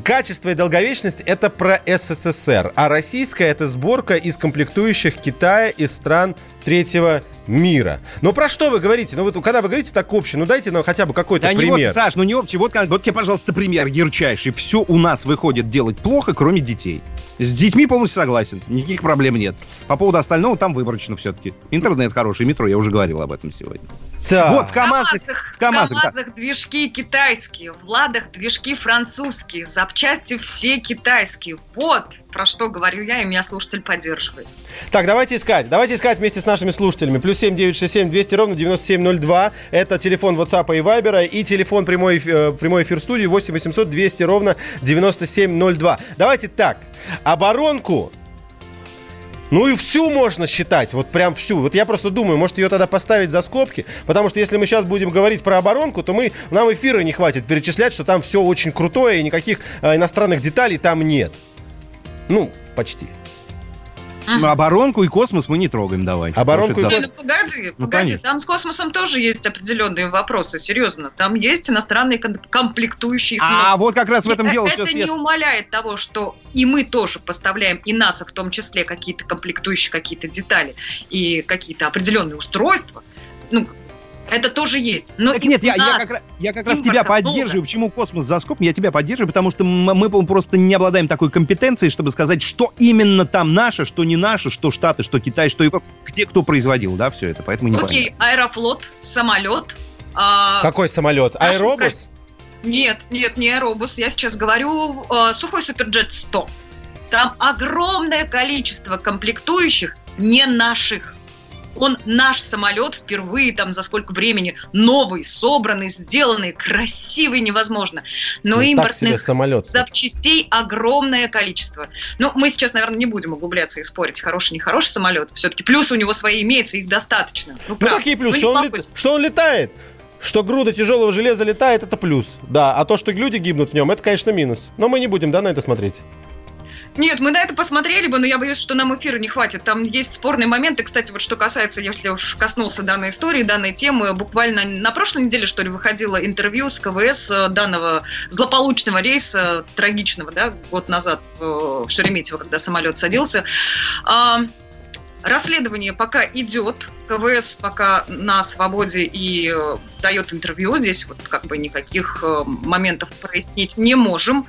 Качество и долговечность – это про СССР, а российская – это сборка из комплектующих Китая и стран третьего мира. Но про что вы говорите? Ну, вот когда вы говорите так общее, ну дайте нам хотя бы какой-то Да не пример. вот, Саш, ну не общий. Вот, как- вот тебе, пожалуйста, пример ярчайший. Все у нас выходит делать плохо, кроме детей. С детьми полностью согласен. Никаких проблем нет. По поводу остального там выборочно все-таки. Интернет хороший, метро, я уже говорил об этом сегодня. Так. Вот в КамАЗах. В В КамАЗах, да. КамАЗах движки китайские, в Ладах движки французские, запчасти все китайские. Вот про что говорю я, и меня слушатель поддерживает. Так, давайте искать. Давайте искать вместе с нашими слушателями. Плюс 7 967 200 ровно 9702. Это телефон WhatsApp и Viber. И телефон прямой, э, прямой эфир студии 8 800 200 ровно 9702. Давайте так. Оборонку ну и всю можно считать, вот прям всю. Вот я просто думаю, может ее тогда поставить за скобки, потому что если мы сейчас будем говорить про оборонку, то мы, нам эфира не хватит перечислять, что там все очень крутое и никаких э, иностранных деталей там нет. Ну, почти. Ну, Оборонку и космос мы не трогаем, давайте. Оборонку Не, что ну погоди, Ну, погоди, конечно. там с космосом тоже есть определенные вопросы, серьезно. Там есть иностранные комплектующие. А но вот как раз в этом э- дело Это не Свет. умаляет того, что и мы тоже поставляем, и НАСА в том числе, какие-то комплектующие, какие-то детали и какие-то определенные устройства. Ну, это тоже есть. Но Так нет, я, я как, раз- я как раз тебя много. поддерживаю. Почему космос за скобками? Я тебя поддерживаю, потому что мы просто не обладаем такой компетенцией, чтобы сказать, что именно там наше, что не наше, что Штаты, что Китай, что Европа, где кто производил, да, все это. Поэтому не Окей, аэрофлот, самолет. а, Какой самолет? Аэробус? Нет, нет, не аэробус. Я сейчас говорю э, сухой суперджет 100. Там огромное количество комплектующих не наших. Он наш самолет впервые там за сколько времени новый, собранный, сделанный, красивый невозможно. Но Ну, импортных самолет. запчастей огромное количество. Ну, мы сейчас, наверное, не будем углубляться и спорить, хороший, нехороший самолет. Все-таки плюсы у него свои имеются, их достаточно. Ну, Ну какие плюсы? Ну, Что не он, лет- что он летает? Что груда тяжелого железа летает, это плюс. Да, а то, что люди гибнут в нем, это, конечно, минус. Но мы не будем, да, на это смотреть. Нет, мы на это посмотрели бы, но я боюсь, что нам эфира не хватит. Там есть спорные моменты. Кстати, вот что касается, если уж коснулся данной истории, данной темы, буквально на прошлой неделе, что ли, выходило интервью с КВС э, данного злополучного рейса, трагичного, да, год назад э, в Шереметьево, когда самолет садился. Расследование пока идет. КВС пока на свободе и э, дает интервью. Здесь вот как бы никаких э, моментов прояснить не можем.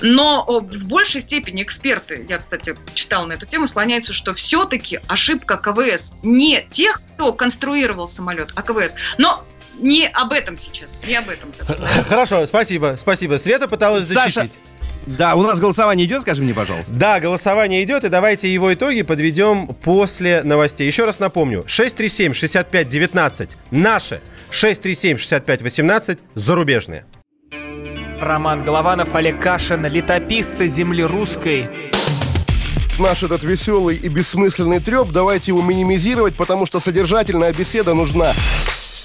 Но э, в большей степени эксперты, я, кстати, читала на эту тему, склоняются, что все-таки ошибка КВС не тех, кто конструировал самолет, а КВС. Но не об этом сейчас, не об этом. Хорошо, спасибо, спасибо. Света пыталась Саша, защитить. Да, у нас голосование идет, скажи мне, пожалуйста. Да, голосование идет, и давайте его итоги подведем после новостей. Еще раз напомню, 637-65-19 наши, 637-65-18 зарубежные. Роман Голованов, Олег Кашин, летописцы земли русской. Наш этот веселый и бессмысленный треп, давайте его минимизировать, потому что содержательная беседа нужна.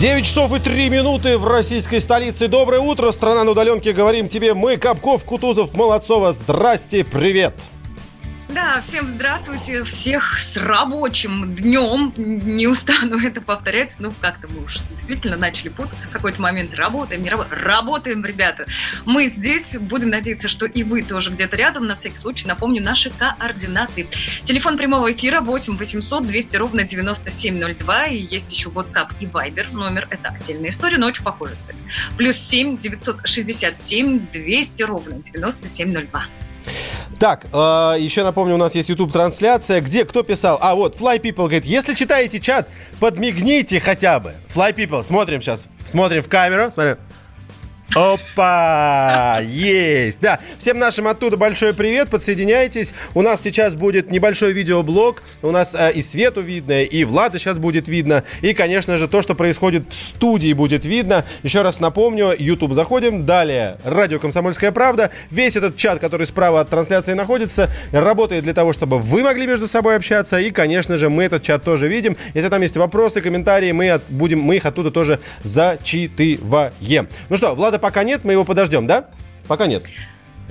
9 часов и 3 минуты в российской столице. Доброе утро, страна на удаленке. Говорим тебе мы, Капков, Кутузов, Молодцова. Здрасте, привет. Да, всем здравствуйте, всех с рабочим днем. Не устану это повторять, ну как-то мы уж действительно начали путаться в какой-то момент. Работаем, не работаем. Работаем, ребята. Мы здесь, будем надеяться, что и вы тоже где-то рядом. На всякий случай напомню наши координаты. Телефон прямого эфира 8 800 200 ровно 9702. И есть еще WhatsApp и Viber. Номер это отдельная история, но очень похоже, кстати. Плюс 7 967 200 ровно 9702. Так, э, еще напомню, у нас есть YouTube-трансляция, где кто писал? А, вот, Fly People говорит, если читаете чат, подмигните хотя бы. Fly People, смотрим сейчас, смотрим в камеру, смотрим. Опа! Есть! Да, всем нашим оттуда большой привет, подсоединяйтесь. У нас сейчас будет небольшой видеоблог. У нас э, и Свету видно, и Влада сейчас будет видно. И, конечно же, то, что происходит в студии, будет видно. Еще раз напомню, YouTube заходим. Далее, радио «Комсомольская правда». Весь этот чат, который справа от трансляции находится, работает для того, чтобы вы могли между собой общаться. И, конечно же, мы этот чат тоже видим. Если там есть вопросы, комментарии, мы, от- будем, мы их оттуда тоже зачитываем. Ну что, Влада пока нет, мы его подождем, да? Пока нет.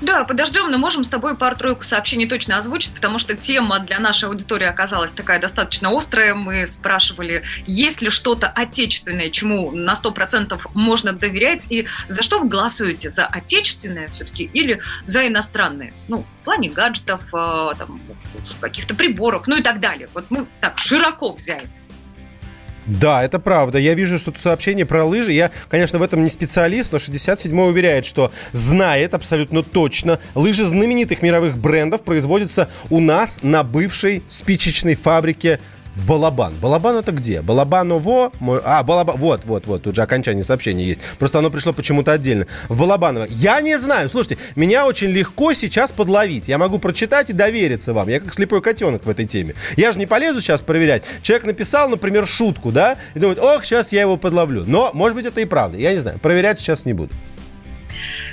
Да, подождем, но можем с тобой пару-тройку сообщений точно озвучить, потому что тема для нашей аудитории оказалась такая достаточно острая. Мы спрашивали, есть ли что-то отечественное, чему на 100% можно доверять, и за что вы голосуете? За отечественное все-таки или за иностранное? Ну, в плане гаджетов, там, каких-то приборов, ну и так далее. Вот мы так широко взяли. Да, это правда. Я вижу, что тут сообщение про лыжи. Я, конечно, в этом не специалист, но 67-й уверяет, что знает абсолютно точно. Лыжи знаменитых мировых брендов производятся у нас на бывшей спичечной фабрике в Балабан. Балабан это где? Балабаново? А, Балабан. Вот, вот, вот. Тут же окончание сообщения есть. Просто оно пришло почему-то отдельно. В Балабаново. Я не знаю. Слушайте, меня очень легко сейчас подловить. Я могу прочитать и довериться вам. Я как слепой котенок в этой теме. Я же не полезу сейчас проверять. Человек написал, например, шутку, да? И думает, ох, сейчас я его подловлю. Но, может быть, это и правда. Я не знаю. Проверять сейчас не буду.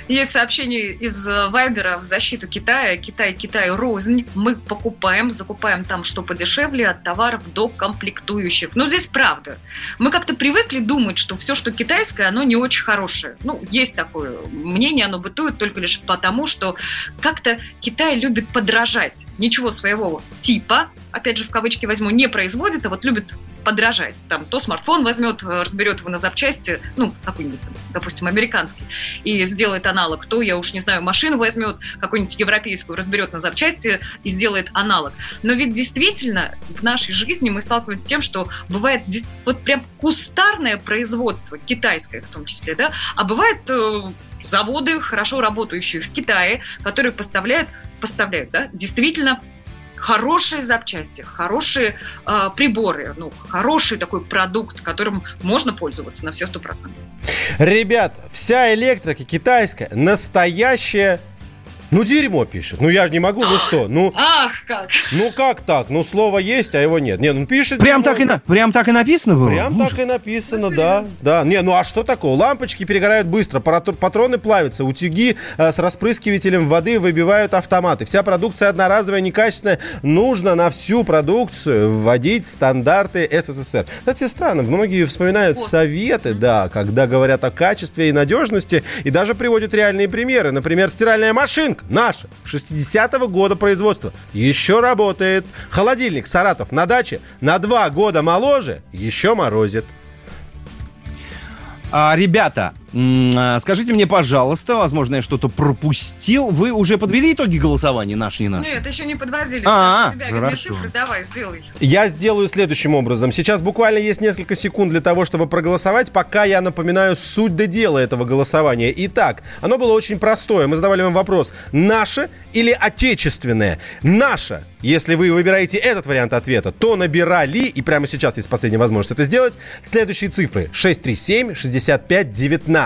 Есть сообщение из э, Вайбера в защиту Китая. Китай, Китай, рознь. Мы покупаем, закупаем там что подешевле, от товаров до комплектующих. Но здесь правда. Мы как-то привыкли думать, что все, что китайское, оно не очень хорошее. Ну, есть такое мнение, оно бытует только лишь потому, что как-то Китай любит подражать. Ничего своего типа, опять же в кавычки возьму, не производит, а вот любит подражать. Там то смартфон возьмет, э, разберет его на запчасти, ну, какой-нибудь, допустим, американский, и сделает аналог. То, я уж не знаю, машину возьмет, какую-нибудь европейскую, разберет на запчасти и сделает аналог. Но ведь действительно в нашей жизни мы сталкиваемся с тем, что бывает вот прям кустарное производство, китайское в том числе, да, а бывает э, заводы, хорошо работающие в Китае, которые поставляют, поставляют, да, действительно хорошие запчасти, хорошие э, приборы, ну, хороший такой продукт, которым можно пользоваться на все сто процентов. Ребят, вся электрика китайская настоящая Ну, дерьмо пишет. Ну, я же не могу, ну что? Ну, Ах, как! ну как так? Ну, слово есть, а его нет. Не, ну пишет. Прям дерьмо. так, и на, прям так и написано было? Прям Ужас. так и написано, да. Да. Не, ну а что такого? Лампочки перегорают быстро, патроны плавятся, утюги э, с распрыскивателем воды выбивают автоматы. Вся продукция одноразовая, некачественная. Нужно на всю продукцию вводить стандарты СССР. Кстати, странно, многие вспоминают советы, да, когда говорят о качестве и надежности, и даже приводят реальные примеры. Например, стиральная машинка наша, 60-го года производства, еще работает. Холодильник Саратов на даче на два года моложе, еще морозит. А, ребята, скажите мне, пожалуйста, возможно, я что-то пропустил. Вы уже подвели итоги голосования, наши, не наши? Нет, еще не подводили. А, Саша, у тебя видны хорошо. цифры, давай, сделай. Я сделаю следующим образом. Сейчас буквально есть несколько секунд для того, чтобы проголосовать, пока я напоминаю суть до дела этого голосования. Итак, оно было очень простое. Мы задавали вам вопрос, наше или отечественное? Наше. Если вы выбираете этот вариант ответа, то набирали, и прямо сейчас есть последняя возможность это сделать, следующие цифры 637 65 19.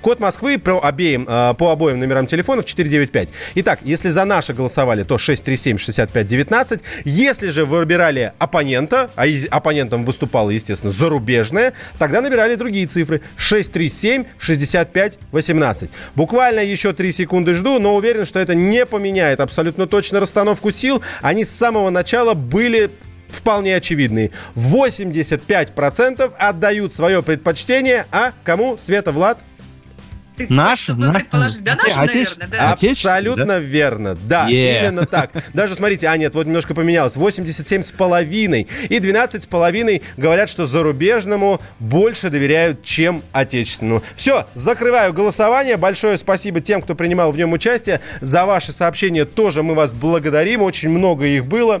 Код Москвы по обеим, э, по обоим номерам телефонов 495. Итак, если за наше голосовали, то 637 65 19. Если же вы выбирали оппонента, а оппонентом выступало, естественно, зарубежное, тогда набирали другие цифры 637 65 18. Буквально еще 3 секунды жду, но уверен, что это не поменяет абсолютно точно расстановку сил. Они с самого начала были вполне очевидные. 85% отдают свое предпочтение, а кому? Света, Влад? Ты Наш? Наш? предположить? Да, наши, Отече- наверное, да. Абсолютно верно. Да, Yeah. именно так. Даже, смотрите, а нет, вот немножко поменялось. 87,5 и 12,5 говорят, что зарубежному больше доверяют, чем отечественному. Все, закрываю голосование. Большое спасибо тем, кто принимал в нем участие. За ваши сообщения тоже мы вас благодарим. Очень много их было.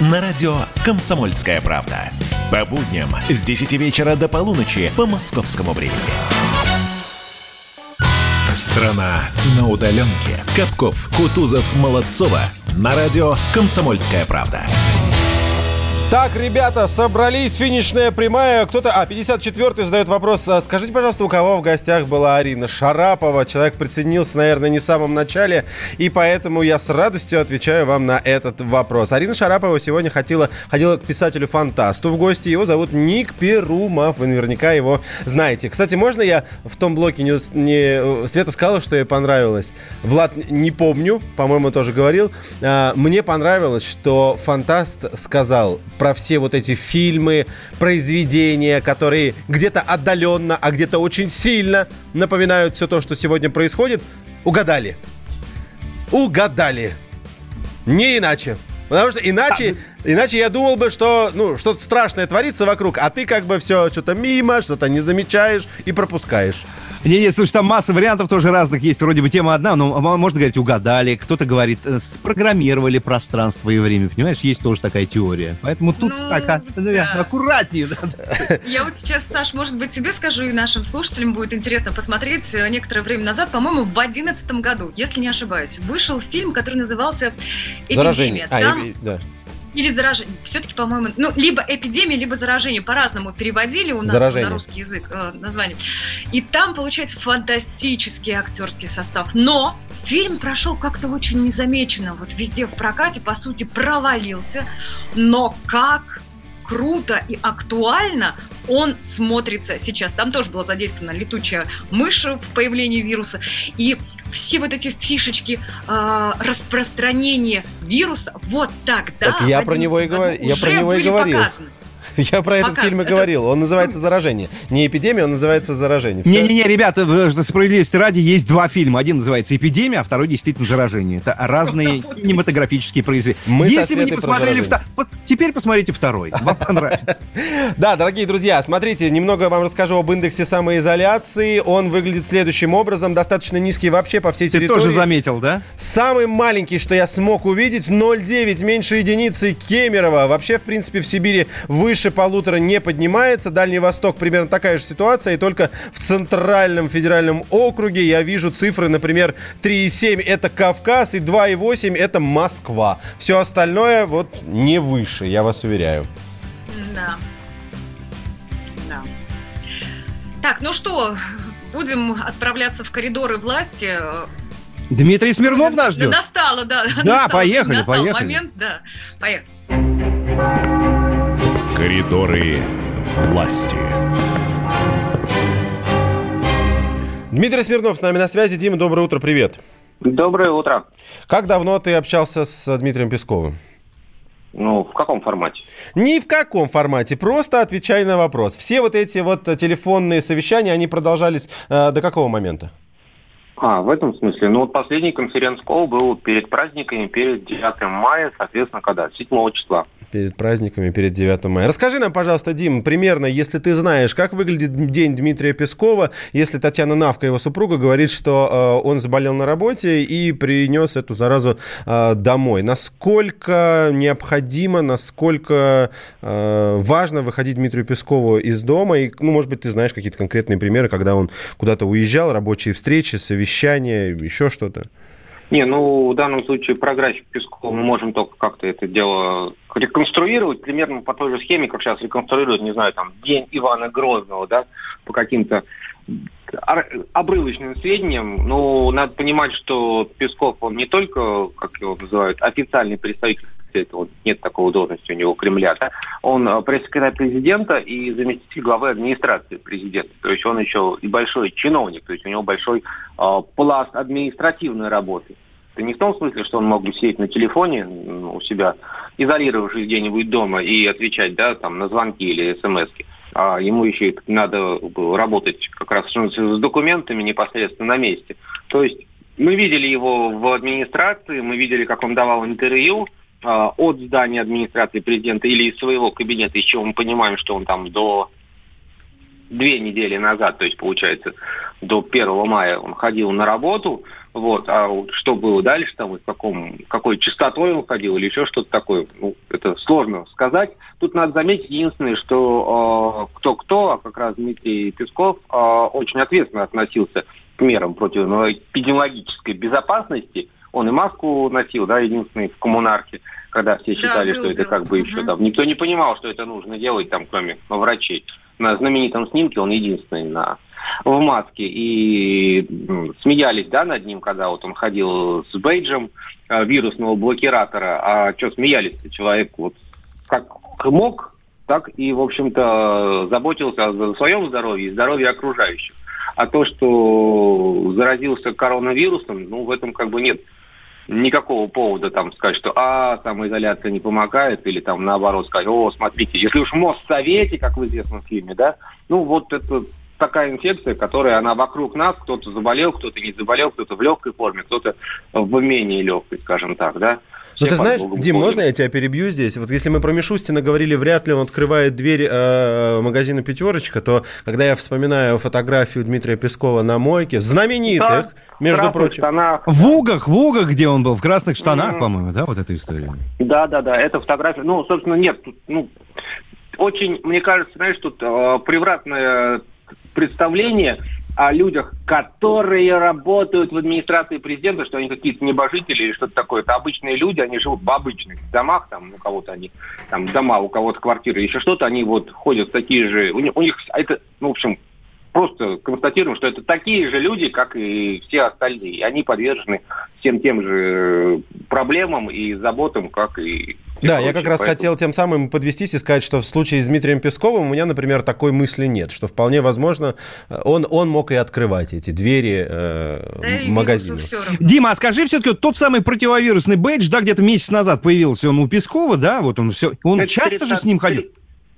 На радио «Комсомольская правда». По будням с 10 вечера до полуночи по московскому времени. Страна на удаленке. Капков, Кутузов, Молодцова. На радио «Комсомольская правда». Так, ребята, собрались, финишная прямая. Кто-то, а, 54-й задает вопрос. А, Скажите, пожалуйста, у кого в гостях была Арина Шарапова? Человек присоединился, наверное, не в самом начале, и поэтому я с радостью отвечаю вам на этот вопрос. Арина Шарапова сегодня ходила, ходила к писателю-фантасту в гости. Его зовут Ник Перумов. Вы наверняка его знаете. Кстати, можно я в том блоке не... не Света сказала, что ей понравилось. Влад, не помню, по-моему, тоже говорил. А, Мне понравилось, что фантаст сказал про все вот эти фильмы, произведения, которые где-то отдаленно, а где-то очень сильно напоминают все то, что сегодня происходит. Угадали. Угадали. Не иначе. Потому что иначе, иначе я думал бы, что ну, что-то страшное творится вокруг, а ты как бы все что-то мимо, что-то не замечаешь и пропускаешь. Не-не, слушай, там масса вариантов тоже разных есть. Вроде бы тема одна, но м- можно говорить, угадали. Кто-то говорит, э, спрограммировали пространство и время. Понимаешь, есть тоже такая теория. Поэтому тут так, а, да, аккуратнее. да, да. Я вот сейчас, Саш, может быть, тебе скажу, и нашим слушателям будет интересно посмотреть. Э, Некоторое время назад, по-моему, в одиннадцатом году, если не ошибаюсь, вышел фильм, который назывался Заражение. «Эпидемия». А, Там- эпи- да. Или заражение. Все-таки, по-моему, ну, либо эпидемия, либо заражение. По-разному переводили у нас Заражение. на русский язык э, название. И там, получается, фантастический актерский состав. Но фильм прошел как-то очень незамеченно. Вот везде в прокате, по сути, провалился. Но как круто и актуально он смотрится сейчас. Там тоже была задействована летучая мышь в появлении вируса. И все вот эти фишечки э, распространения вируса вот тогда. Так я про него и 11 говорю- я про него и говорил. показаны. Я про этот фильм и говорил. Он называется «Заражение». Не эпидемия, он называется «Заражение». Не-не-не, ребята, справедливости ради есть два фильма. Один называется «Эпидемия», а второй действительно «Заражение». Это разные кинематографические произведения. Мы Если вы не посмотрели... «Заражение». вто- вот Теперь посмотрите второй. Вам понравится. Да, дорогие друзья, смотрите, немного вам расскажу об индексе самоизоляции. Он выглядит следующим образом. Достаточно низкий вообще по всей Ты территории. тоже заметил, да? Самый маленький, что я смог увидеть, 0,9, меньше единицы Кемерово. Вообще, в принципе, в Сибири выше полутора не поднимается. Дальний Восток примерно такая же ситуация. И только в Центральном федеральном округе я вижу цифры, например, 3,7 это Кавказ и 2,8 это Москва. Все остальное вот не выше, я вас уверяю. Да. Да. Так, ну что, будем отправляться в коридоры власти. Дмитрий Смирнов нас ждет. Настало, да. Да, настал- поехали, настал поехали. момент, да. Поехали. Коридоры власти. Дмитрий Смирнов с нами на связи. Дима, доброе утро, привет. Доброе утро. Как давно ты общался с Дмитрием Песковым? Ну, в каком формате? Ни в каком формате, просто отвечай на вопрос. Все вот эти вот э, телефонные совещания, они продолжались э, до какого момента? А, в этом смысле. Ну, вот последний конференц-колл был перед праздниками, перед 9 мая, соответственно, когда? 7 числа. Перед праздниками, перед 9 мая. Расскажи нам, пожалуйста, Дим, примерно, если ты знаешь, как выглядит день Дмитрия Пескова, если Татьяна Навка, его супруга, говорит, что э, он заболел на работе и принес эту заразу э, домой. Насколько необходимо, насколько э, важно выходить Дмитрию Пескову из дома? И, ну, может быть, ты знаешь какие-то конкретные примеры, когда он куда-то уезжал, рабочие встречи, совещания, еще что-то? Не, ну, в данном случае про график Пескова мы можем только как-то это дело реконструировать, примерно по той же схеме, как сейчас реконструируют, не знаю, там, День Ивана Грозного, да, по каким-то обрывочным сведениям. Ну, надо понимать, что Песков, он не только, как его называют, официальный представитель это вот нет такого должности у него Кремля, да? он э, пресс-секретарь президента и заместитель главы администрации президента. То есть он еще и большой чиновник, то есть у него большой э, пласт административной работы. Это не в том смысле, что он мог бы сидеть на телефоне у себя, изолировавшись где-нибудь дома и отвечать да, там, на звонки или смс а ему еще надо работать как раз с документами непосредственно на месте. То есть мы видели его в администрации, мы видели, как он давал интервью а, от здания администрации президента или из своего кабинета, чего мы понимаем, что он там до две недели назад, то есть получается до 1 мая он ходил на работу, вот, а вот что было дальше, там, и в каком, какой частотой он ходил или еще что-то такое, ну, это сложно сказать. Тут надо заметить единственное, что э, кто-кто, а как раз Дмитрий Песков э, очень ответственно относился к мерам противоэпидемиологической безопасности. Он и маску носил, да, единственный в коммунарке, когда все Да, считали, был что это как бы еще там. Никто не понимал, что это нужно делать, там, кроме ну, врачей. На знаменитом снимке он единственный на в маске и смеялись, да, над ним, когда вот он ходил с бейджем э, вирусного блокиратора. А что смеялись человек вот как мог, так и, в общем-то, заботился о своем здоровье и здоровье окружающих. А то, что заразился коронавирусом, ну, в этом как бы нет никакого повода там сказать, что а, самоизоляция не помогает, или там наоборот сказать, о, смотрите, если уж в Моссовете, как в известном фильме, да, ну вот это такая инфекция, которая она вокруг нас, кто-то заболел, кто-то не заболел, кто-то в легкой форме, кто-то в менее легкой, скажем так, да. Ну, ты знаешь, Дим, можно я тебя перебью здесь? Вот если мы про Мишустина говорили, вряд ли он открывает дверь э, магазина «Пятерочка», то когда я вспоминаю фотографию Дмитрия Пескова на мойке, знаменитых, Да, между прочим. штанах. В угах, в угах, где он был, в красных штанах, Мгм. по-моему, да, вот эта история. Да, да, да, это фотография. Ну, собственно, нет, тут, ну, очень, мне кажется, знаешь, тут э, превратное представление о людях, которые работают в администрации президента, что они какие-то небожители или что-то такое. Это обычные люди, они живут в обычных домах, там у кого-то они, там дома, у кого-то квартиры, еще что-то, они вот ходят такие же, у них, у них это, ну, в общем, просто констатируем, что это такие же люди, как и все остальные. И они подвержены всем тем же проблемам и заботам, как и Да, я как раз Поэтому- хотел тем самым подвестись и сказать, что в случае с Дмитрием Песковым у меня, например, такой мысли нет, что вполне возможно, э, он, он мог и открывать эти двери э, Да магазина. Дима, а скажи все-таки, вот тот самый противовирусный бейдж, да, где-то месяц назад появился он у Пескова, да, вот он все, он Это часто же перестав- с ним ходил?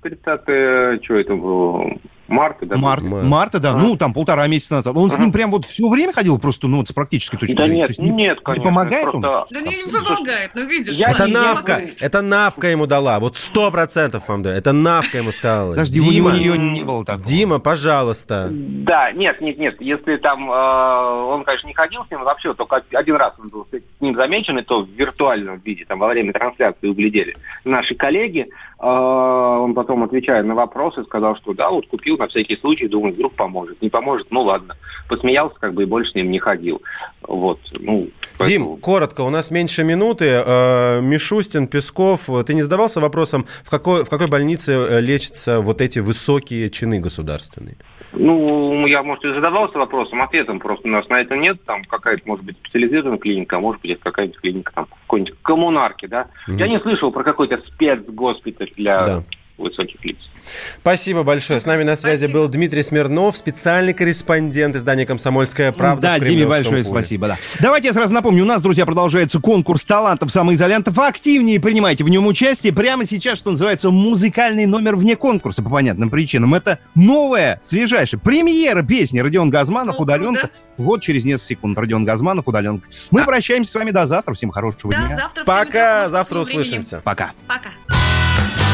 30 что это было? Марта, да? Март, марта, да, ну, там полтора месяца назад. Он с ним прям вот все время ходил, просто, ну, вот с практической точки Да зрения. нет, То есть не- нет, не конечно. помогает это он? просто- Да не, не помогает, ну видишь. Я- Это не Навка, могу. это Навка ему дала, вот сто процентов вам даю, это Навка ему сказала. Подожди, у Дима, него не было такого. Дима, пожалуйста. Да, нет, нет, нет. Если там э, он, конечно, не ходил с ним, вообще только один раз он был с ним замечен, и то в виртуальном виде, там во время трансляции углядели наши коллеги. Э, он потом, отвечая на вопросы, сказал, что да, вот купил на всякий случай, думаю, вдруг поможет. Не поможет, ну ладно. Посмеялся, как бы, и больше с ним не ходил. Вот, ну, Дим, коротко, у нас меньше минуты. Э, Мишустин, Песков, ты не задавался вопросом, в какой, в какой больнице э, лечатся вот эти высокие чины государственные? Ну, я, может, и задавался вопросом, ответом просто у нас на это нет. Там какая-то, может быть, специализированная клиника, а может быть, это какая-нибудь клиника там какой-нибудь коммунарки, да? Мгм. Я не слышал про какой-то спецгоспиталь для Да. Высоких лиц. Спасибо большое. С нами на связи был Дмитрий Смирнов, специальный корреспондент издания «Комсомольская правда» Да, в Диме большое пуле. спасибо, да. Давайте я сразу напомню, у нас, друзья, продолжается конкурс талантов самоизолянтов. Активнее принимайте в нем участие. Прямо сейчас, что называется, музыкальный номер вне конкурса по понятным причинам. Это новая, свежайшая премьера песни Родион Газманов, удаленка. Вот через несколько секунд Родион Газманов, удаленка. Мы прощаемся с вами до завтра. Всем хорошего Да, дня. завтра Пока, завтра услышимся. Пока. Пока.